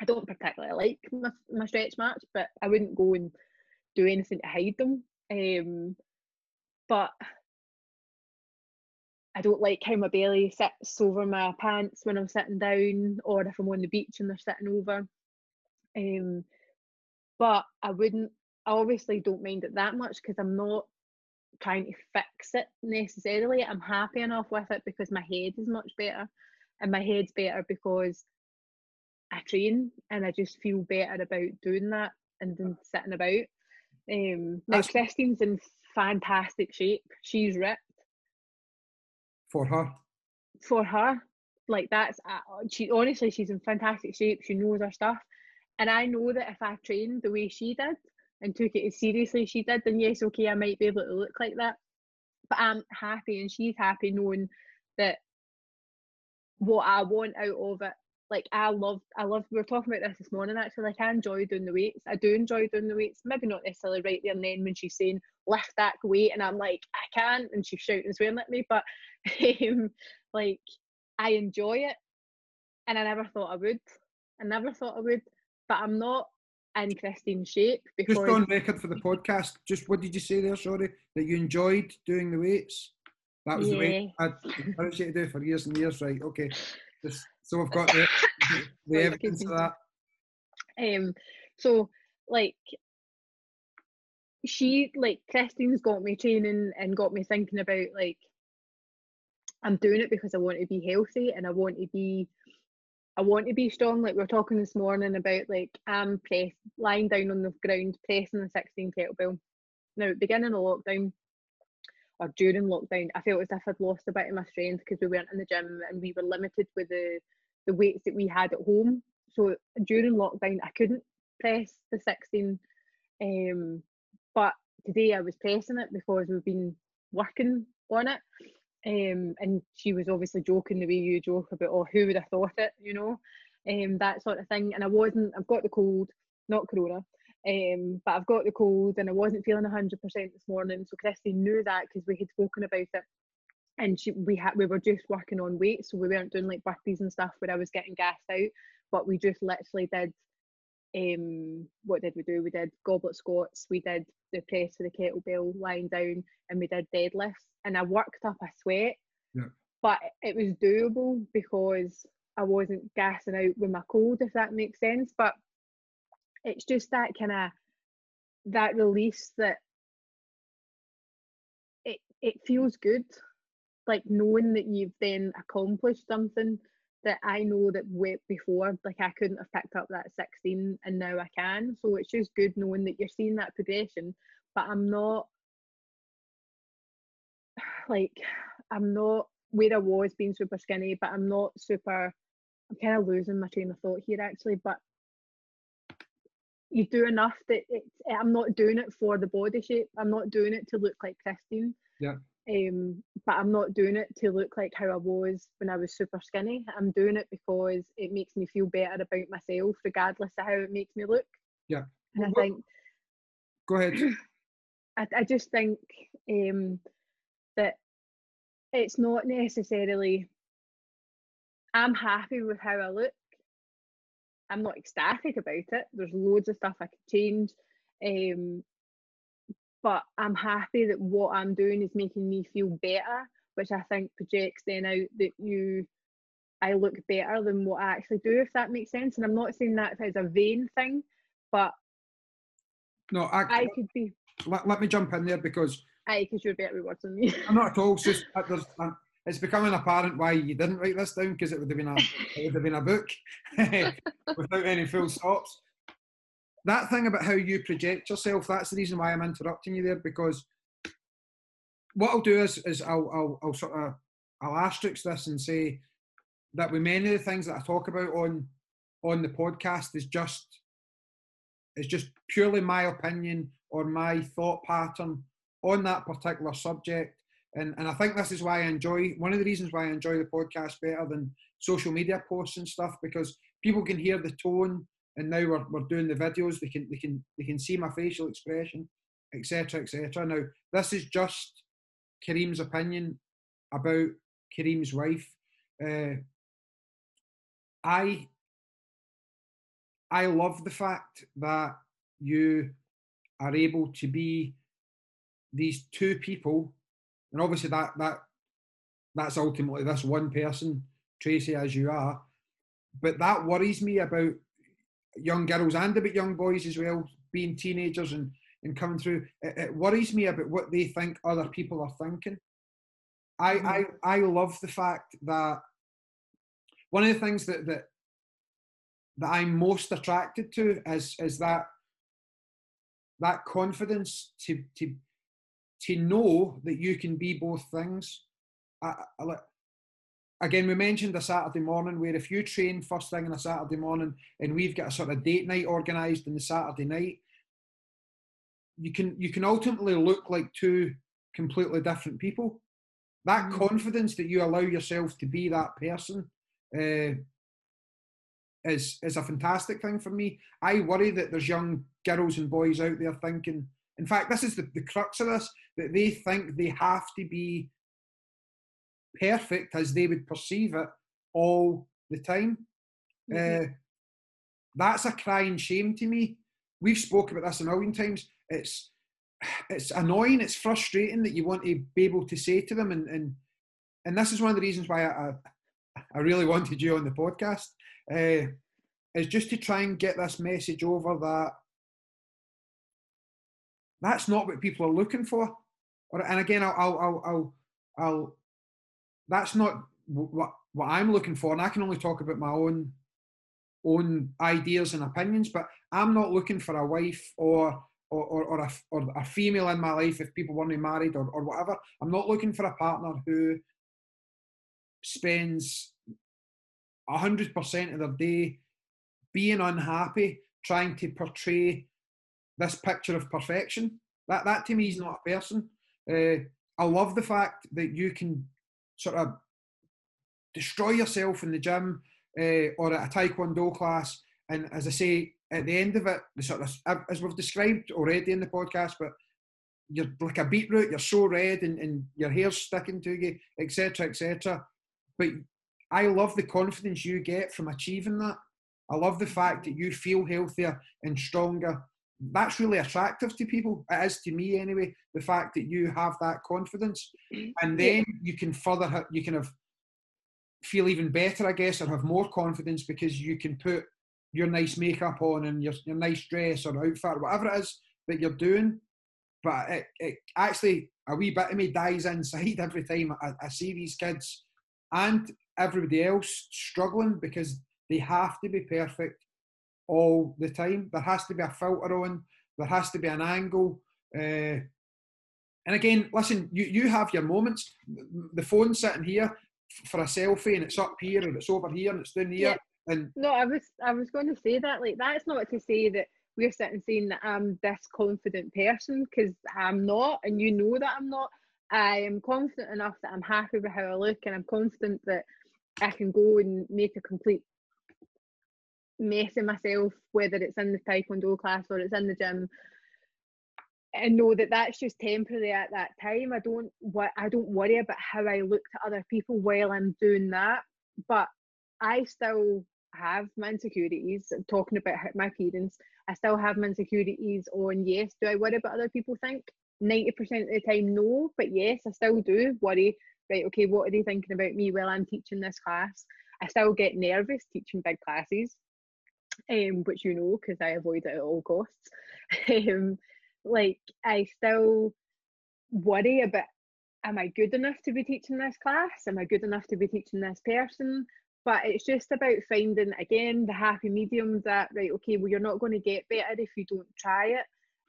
I don't particularly like my, my stretch marks, but I wouldn't go and do anything to hide them. Um, but I don't like how my belly sits over my pants when I'm sitting down, or if I'm on the beach and they're sitting over. Um, but I wouldn't. I obviously don't mind it that much because I'm not trying to fix it necessarily. I'm happy enough with it because my head is much better, and my head's better because I train and I just feel better about doing that and then sitting about. Um, now Christine's in fantastic shape. She's ripped. For her. For her, like that's uh, she honestly she's in fantastic shape. She knows her stuff, and I know that if I trained the way she did and took it as seriously as she did, then yes, okay, I might be able to look like that. But I'm happy, and she's happy knowing that what I want out of it like I love I love we were talking about this this morning actually like I enjoy doing the weights. I do enjoy doing the weights. Maybe not necessarily right there and then when she's saying lift that weight and I'm like I can't and she's shouting and swearing at me but um, like I enjoy it and I never thought I would. I never thought I would but I'm not in Christine's shape because just on record for the podcast just what did you say there sorry that you enjoyed doing the weights? That was yeah. the way I'd encouraged you to do for years and years right okay. Just so we've got the, the evidence of that. Um, so like she like Christine's got me training and got me thinking about like I'm doing it because I want to be healthy and I want to be I want to be strong. Like we were talking this morning about like I'm press lying down on the ground pressing the 16 kettlebell. Now beginning of lockdown or during lockdown, I felt as if I'd lost a bit of my strength because we weren't in the gym and we were limited with the the weights that we had at home. So during lockdown, I couldn't press the 16. Um, but today I was pressing it because we've been working on it. Um, and she was obviously joking the way you joke about, oh, who would have thought it, you know, um, that sort of thing. And I wasn't, I've got the cold, not corona, um, but I've got the cold and I wasn't feeling 100% this morning. So Christine knew that because we had spoken about it and she, we had we were just working on weight, so we weren't doing like burpees and stuff where I was getting gassed out, but we just literally did. Um, what did we do? We did goblet squats, we did the press for the kettlebell lying down, and we did deadlifts. And I worked up a sweat, yeah. but it was doable because I wasn't gassing out with my cold, if that makes sense. But it's just that kind of that release that it it feels good like knowing that you've then accomplished something that I know that way before, like I couldn't have picked up that 16 and now I can. So it's just good knowing that you're seeing that progression. But I'm not like I'm not where I was being super skinny, but I'm not super I'm kind of losing my train of thought here actually, but you do enough that it's I'm not doing it for the body shape. I'm not doing it to look like Christine. Yeah. Um, but I'm not doing it to look like how I was when I was super skinny. I'm doing it because it makes me feel better about myself, regardless of how it makes me look. Yeah. And I think. Go ahead. I, I just think um, that it's not necessarily. I'm happy with how I look. I'm not ecstatic about it. There's loads of stuff I could change. Um, but I'm happy that what I'm doing is making me feel better, which I think projects then out that you I look better than what I actually do, if that makes sense. And I'm not saying that as a vain thing, but no, I, I could be. Let, let me jump in there because I because you're better with words than me. I'm not at all. It's just uh, it's becoming apparent why you didn't write this down because it would have been a it would have been a book without any full stops that thing about how you project yourself, that's the reason why I'm interrupting you there because what I'll do is, is I'll, I'll, I'll sort of I'll asterisk this and say that with many of the things that I talk about on on the podcast is just is just purely my opinion or my thought pattern on that particular subject. And and I think this is why I enjoy one of the reasons why I enjoy the podcast better than social media posts and stuff because people can hear the tone and now we're, we're doing the videos they can they can they can see my facial expression etc etc now this is just kareem's opinion about kareem's wife uh, i i love the fact that you are able to be these two people and obviously that that that's ultimately this one person, Tracey, as you are. But that worries me about young girls and about young boys as well, being teenagers and, and coming through. It, it worries me about what they think other people are thinking. I, Mm-hmm. I, I love the fact that one of the things that, that that I'm most attracted to is is that that confidence to to to know that you can be both things. I, I, like- again, we mentioned a Saturday morning where if you train first thing on a Saturday morning and we've got a sort of date night organised on the Saturday night, you can you can ultimately look like two completely different people. That Mhm. confidence that you allow yourself to be that person uh, is is a fantastic thing for me. I worry that there's young girls and boys out there thinking. In fact, this is the, the crux of this that they think they have to be perfect as they would perceive it all the time. Mhm. Uh, that's a crying shame to me. We've spoke about this a million times. It's it's annoying. It's frustrating that you want to be able to say to them, and and and this is one of the reasons why I I, I really wanted you on the podcast. Uh, is just to try and get this message over that that's not what people are looking for. Or, and again, I'll, I'll, I'll, I'll, I'll that's not what what I'm looking for, and I can only talk about my own own ideas and opinions. But I'm not looking for a wife or or, or, or, a, or a female in my life if people weren't married or, or whatever. I'm not looking for a partner who spends hundred percent of their day being unhappy, trying to portray this picture of perfection. That that to me is not a person. Uh, I love the fact that you can sort of destroy yourself in the gym uh, or at a taekwondo class, and as I say, at the end of it, the sort of as we've described already in the podcast, but you're like a beetroot, you're so red, and, and your hair's sticking to you, etc., etc. But I love the confidence you get from achieving that. I love the fact that you feel healthier and stronger. That's really attractive to people. It is to me anyway. The fact that you have that confidence, mm-hmm. and then you can further, you can have feel even better, I guess, or have more confidence because you can put your nice makeup on and your, your nice dress or outfit or whatever it is that you're doing. But it, it actually a wee bit of me dies inside every time I, I see these kids and everybody else struggling because they have to be perfect all the time. There has to be a filter on. There has to be an angle. Uh, and again, listen, you, you have your moments. The phone's sitting here for a selfie, and it's up here, and it's over here, and it's down here. Yeah. And No, I was I was going to say that. Like that's not to say that we're sitting saying that I'm this confident person because I'm not, and you know that I'm not. I am confident enough that I'm happy with how I look, and I'm confident that I can go and make a complete mess of myself, whether it's in the taekwondo class or it's in the gym, and know that that's just temporary at that time. I don't what I don't worry about how I look to other people while I'm doing that, but I still have my insecurities. Talking about my appearance, I still have my insecurities on yes. Do I worry about other people think? Ninety percent of the time, no. But yes, I still do worry. Right, okay, what are they thinking about me while I'm teaching this class? I still get nervous teaching big classes, um, which you know because I avoid it at all costs. um, like I still worry about am I good enough to be teaching this class? Am I good enough to be teaching this person? But it's just about finding again the happy medium that right, okay, well you're not going to get better if you don't try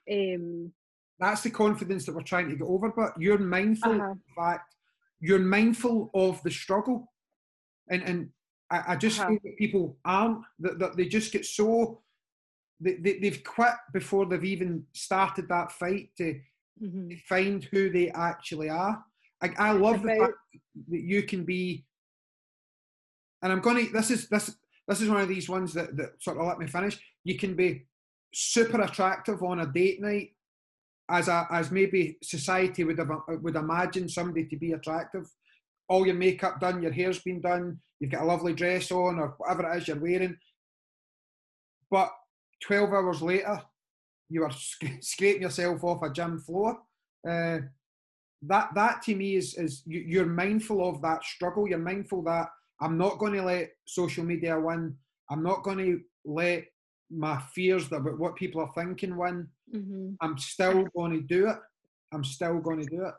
it. Um, that's the confidence that we're trying to get over. But you're mindful Uh-huh. of the fact, you're mindful of the struggle. And and I, I just Uh-huh. feel that people aren't, that, that they just get so, they, they, they've quit before they've even started that fight to mhm. find who they actually are. I, I love the fact that you can be, and I'm going to. This is this this is one of these ones that that sort of let me finish. You can be super attractive on a date night, as a as maybe society would have would imagine somebody to be attractive. All your makeup done, your hair's been done, you've got a lovely dress on, or whatever it is you're wearing. But 12 hours later, you are sc- scraping yourself off a gym floor. Uh, that that to me is is you, you're mindful of that struggle. You're mindful that I'm not going to let social media win. I'm not going to let my fears about what people are thinking win. Mm-hmm. I'm still going to do it. I'm still going to do it.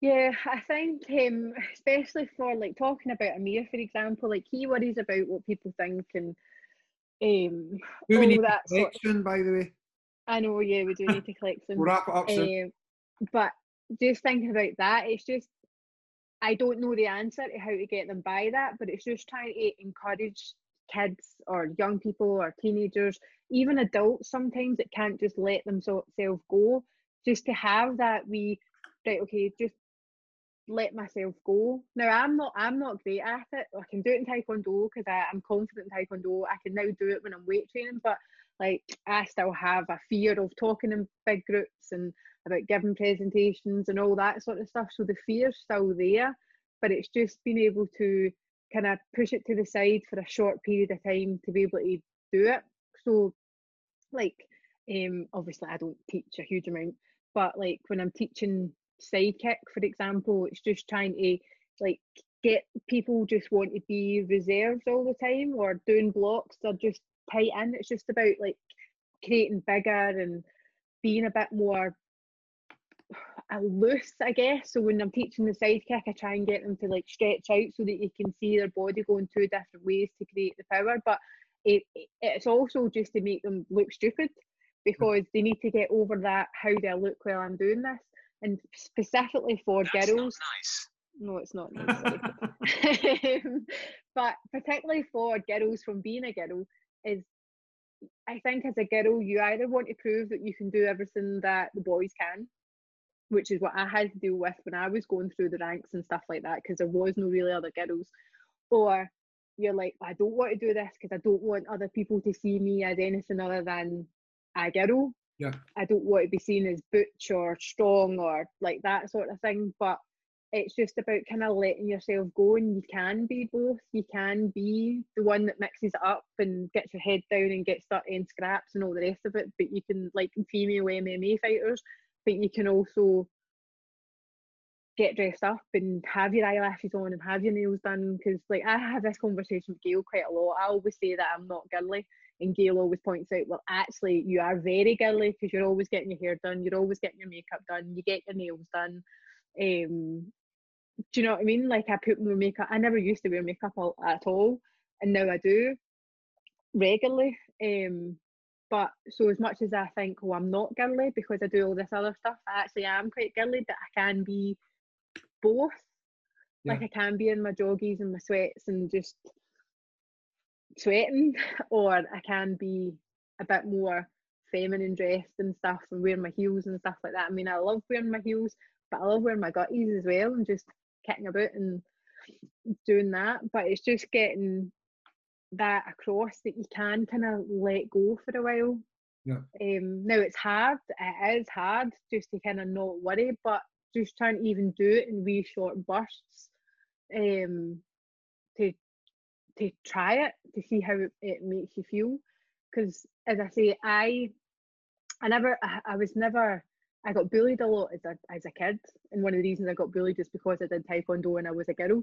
Yeah, I think um, especially for like talking about Amir, for example, like he worries about what people think and um, we all need that to sort. collect soon, by the way. I know, yeah, we do need to collect some. We'll wrap it up soon. Um, but just thinking about that, it's just I don't know the answer to how to get them by that, but it's just trying to encourage kids or young people or teenagers, even adults sometimes that can't just let themselves go, just to have that we right, okay, just let myself go. Now I'm not I'm not great at it. I can do it in Taekwondo because I'm confident in Taekwondo. I can now do it when I'm weight training, but like I still have a fear of talking in big groups and about giving presentations and all that sort of stuff. So the fear's still there, but it's just being able to kind of push it to the side for a short period of time to be able to do it. So like um obviously I don't teach a huge amount, but like when I'm teaching sidekick, for example, it's just trying to like get people just want to be reserves all the time or doing blocks they're just tight in. It's just about like creating bigger and being a bit more loose, I guess. So when I'm teaching the sidekick, I try and get them to like stretch out so that you can see their body going two different ways to create the power. But it, it's also just to make them look stupid hmm. because they need to get over that how do I look while I'm doing this. And specifically for That's girls, not nice. no, it's not nice. Um, but particularly for girls from being a girl is I think as a girl you either want to prove that you can do everything that the boys can, which is what I had to deal with when I was going through the ranks and stuff like that because there was no really other girls, or you're like I don't want to do this because I don't want other people to see me as anything other than a girl. Yeah. I don't want to be seen as butch or strong or like that sort of thing. But it's just about kind of letting yourself go and you can be both. You can be the one that mixes it up and gets your head down and gets stuck in scraps and all the rest of it. But you can like female MMA fighters, but you can also get dressed up and have your eyelashes on and have your nails done because like I have this conversation with Gail quite a lot. I always say that I'm not girly and Gail always points out, well actually you are very girly because you're always getting your hair done, you're always getting your makeup done, you get your nails done. Um do you know what I mean? Like I put more makeup I never used to wear makeup all, at all and now I do regularly. Um but so as much as I think, oh, I'm not girly because I do all this other stuff, I actually am quite girly, but I can be both. Like I can be in my joggies and my sweats and just sweating, or I can be a bit more feminine dressed and stuff and wearing my heels and stuff like that. I mean, I love wearing my heels, but I love wearing my gutties as well and just kicking about and doing that. But it's just getting that across that you can kind of let go for a while. Yeah. Um, now it's hard. It is hard just to kind of not worry, but just trying to even do it in wee short bursts. Um, to to try it to see how it, makes you feel. Because as I say, I I never I, I was never I got bullied a lot as a as a kid, and one of the reasons I got bullied is because I did taekwondo when I was a girl.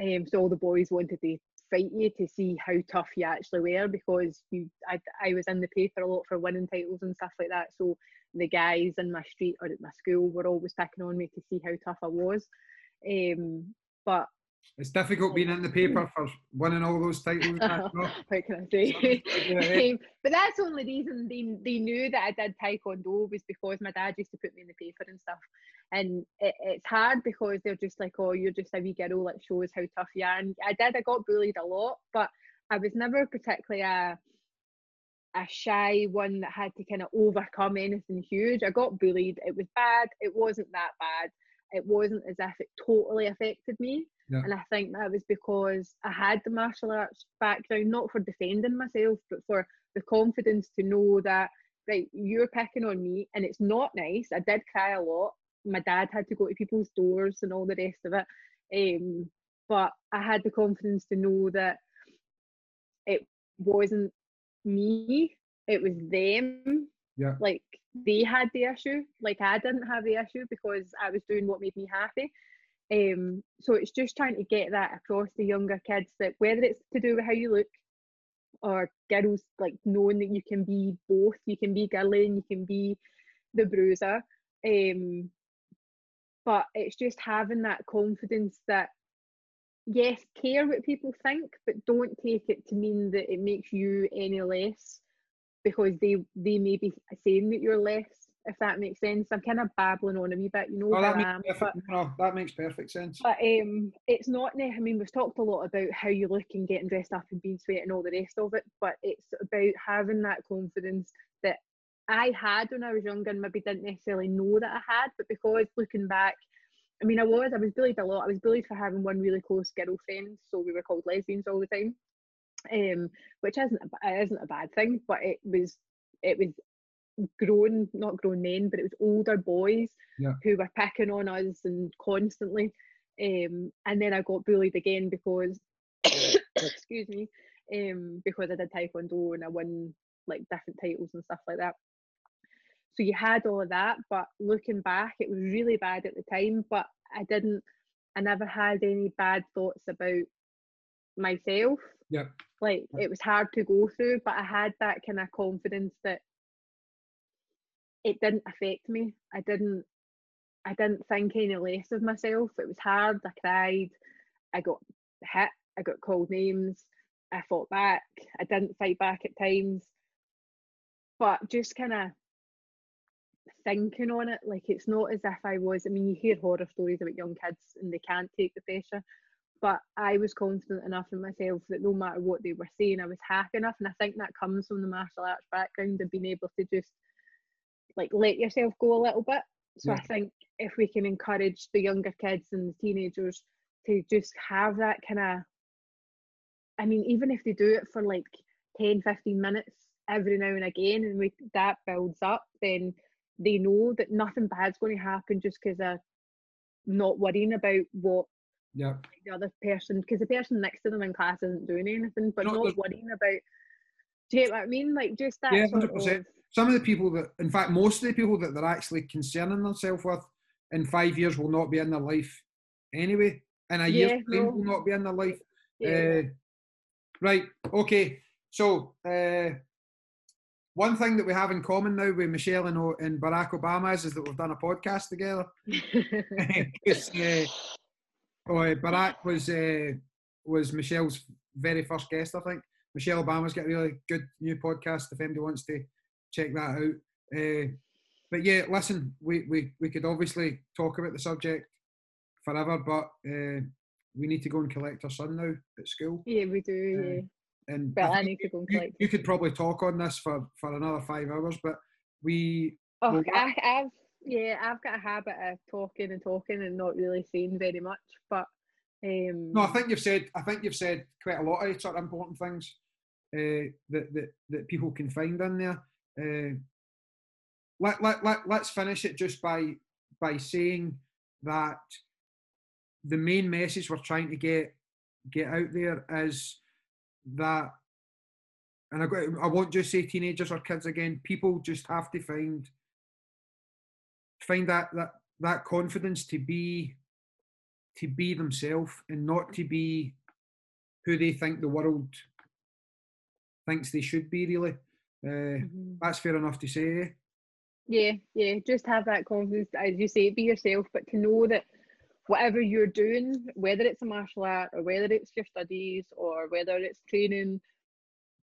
Um, so all the boys wanted to fight you to see how tough you actually were because you I, I was in the paper a lot for winning titles and stuff like that. So the guys in my street or at my school were always picking on me to see how tough I was. Um, but It's difficult being in the paper for winning all those titles. What can I say? But that's the only reason they, they knew that I did taekwondo was because my dad used to put me in the paper and stuff. And it, it's hard because they're just like, oh, you're just a wee girl, like shows how tough you are. And I did, I got bullied a lot, but I was never particularly a a shy one that had to kind of overcome anything huge. I got bullied. It was bad. It wasn't that bad. It wasn't as if it totally affected me. Yeah. And I think that was because I had the martial arts background, not for defending myself, but for the confidence to know that, right, you're picking on me and it's not nice. I did cry a lot. My dad had to go to people's doors and all the rest of it. Um, but I had the confidence to know that it wasn't me, it was them. Yeah. Like they had the issue. Like I didn't have the issue because I was doing what made me happy. Um, so it's just trying to get that across to younger kids that whether it's to do with how you look or girls like knowing that you can be both, you can be girly and you can be the bruiser. Um, but it's just having that confidence that yes, care what people think, but don't take it to mean that it makes you any less because they they may be saying that you're less, if that makes sense. I'm kind of babbling on a wee bit, you know. Oh, that, makes am, perfect, but, no, that makes perfect sense. but um, it's not. I mean, we've talked a lot about how you look and getting dressed up and being sweet and all the rest of it, but it's about having that confidence that I had when I was younger and maybe didn't necessarily know that I had, but because looking back, I mean, I was, I was bullied a lot. I was bullied for having one really close girlfriend, so we were called lesbians all the time, um, which isn't a, isn't a bad thing, but it was it was grown, not grown men, but it was older boys Yeah. who were picking on us and constantly. Um, and then I got bullied again because, excuse me, um, because I did taekwondo and I won like different titles and stuff like that. So you had all of that, but looking back, it was really bad at the time. But I didn't, I never had any bad thoughts about myself. Yeah. Like it was hard to go through, but I had that kind of confidence that it didn't affect me. I didn't, I didn't think any less of myself. It was hard. I cried. I got hit. I got called names. I fought back. I didn't fight back at times. But just kind of thinking on it, like it's not as if I was. I mean, you hear horror stories about young kids and they can't take the pressure. But I was confident enough in myself that no matter what they were saying, I was happy enough. And I think that comes from the martial arts background and being able to just like let yourself go a little bit. So Yeah. I think if we can encourage the younger kids and the teenagers to just have that kind of I mean, even if they do it for like 10, 15 minutes every now and again and we that builds up, then they know that nothing bad's going to happen just because of not worrying about what Yeah. the other person because the person next to them in class isn't doing anything, but No, not worrying about do you get what I mean? Like just that Yeah, sort 100%. of Some of the people that, in fact, most of the people that they're actually concerning themselves with in five years will not be in their life anyway. In a year's Yeah, time no. will not be in their life. yeah. Uh, right. Okay. So uh, one thing that we have in common now with Michelle and, and Barack Obama is, is that we've done a podcast together. uh, oh, Barack was uh, was Michelle's very first guest, I think. Michelle Obama's got a really good new podcast. If anybody wants to check that out. Uh, but yeah, listen, we, we, we could obviously talk about the subject forever, but uh, we need to go and collect our son now at school. yeah, we do, Uh, yeah. And But I think need to go and you, collect you could probably talk on this for, for another five hours, but we Oh, well, I, I've yeah, I've got a habit of talking and talking and not really saying very much. But um, No, I think you've said. I think you've said quite a lot of sort of important things uh, that that that people can find in there. Uh, let let let let's finish it just by by saying that the main message we're trying to get get out there is that, and I I won't just say teenagers or kids again. People just have to find find that that that confidence to be to be themselves and not to be who they think the world thinks they should be really uh, mhm. that's fair enough to say yeah, yeah, just have that confidence, as you say, be yourself, but to know that whatever you're doing, whether it's a martial art or whether it's your studies or whether it's training,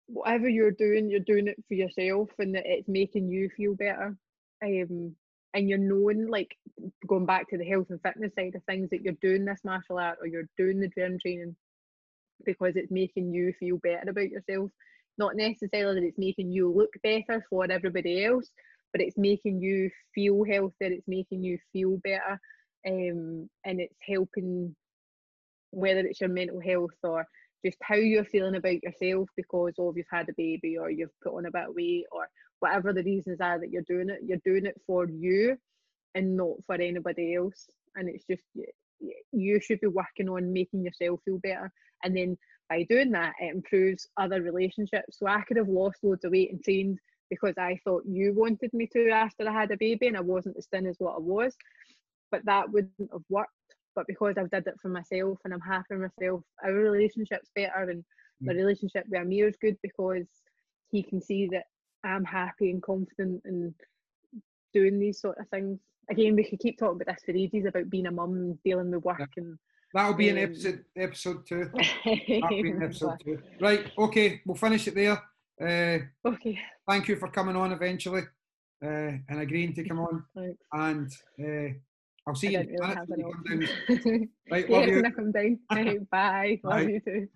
whatever you're doing, you're doing it for yourself and that it's making you feel better. Um, and you're knowing, like going back to the health and fitness side of things, that you're doing this martial art or you're doing the gym training because it's making you feel better about yourself. Not necessarily that it's making you look better for everybody else, but it's making you feel healthier, it's making you feel better, um, and it's helping whether it's your mental health or just how you're feeling about yourself because of you've had a baby or you've put on a bit of weight or whatever the reasons are that you're doing it, you're doing it for you and not for anybody else. And it's just you should be working on making yourself feel better, and then by doing that, it improves other relationships. So I could have lost loads of weight and trained because I thought you wanted me to after I had a baby and I wasn't as thin as what I was. But that wouldn't have worked. But because I've did it for myself and I'm happy with myself, our relationship's better and my mm. relationship with Amir is good because he can see that I'm happy and confident and doing these sort of things. Again, we could keep talking about this for ages about being a mum and dealing with work Yeah. and That'll be an Um, episode episode two. That'll be an episode two. Right, okay, we'll finish it there. Uh, okay, thank you for coming on eventually uh, and agreeing to come on. thanks. And uh, I'll see I you really have when you come down. option. Right, yeah, love you. Come down. Bye. Love Bye. you too.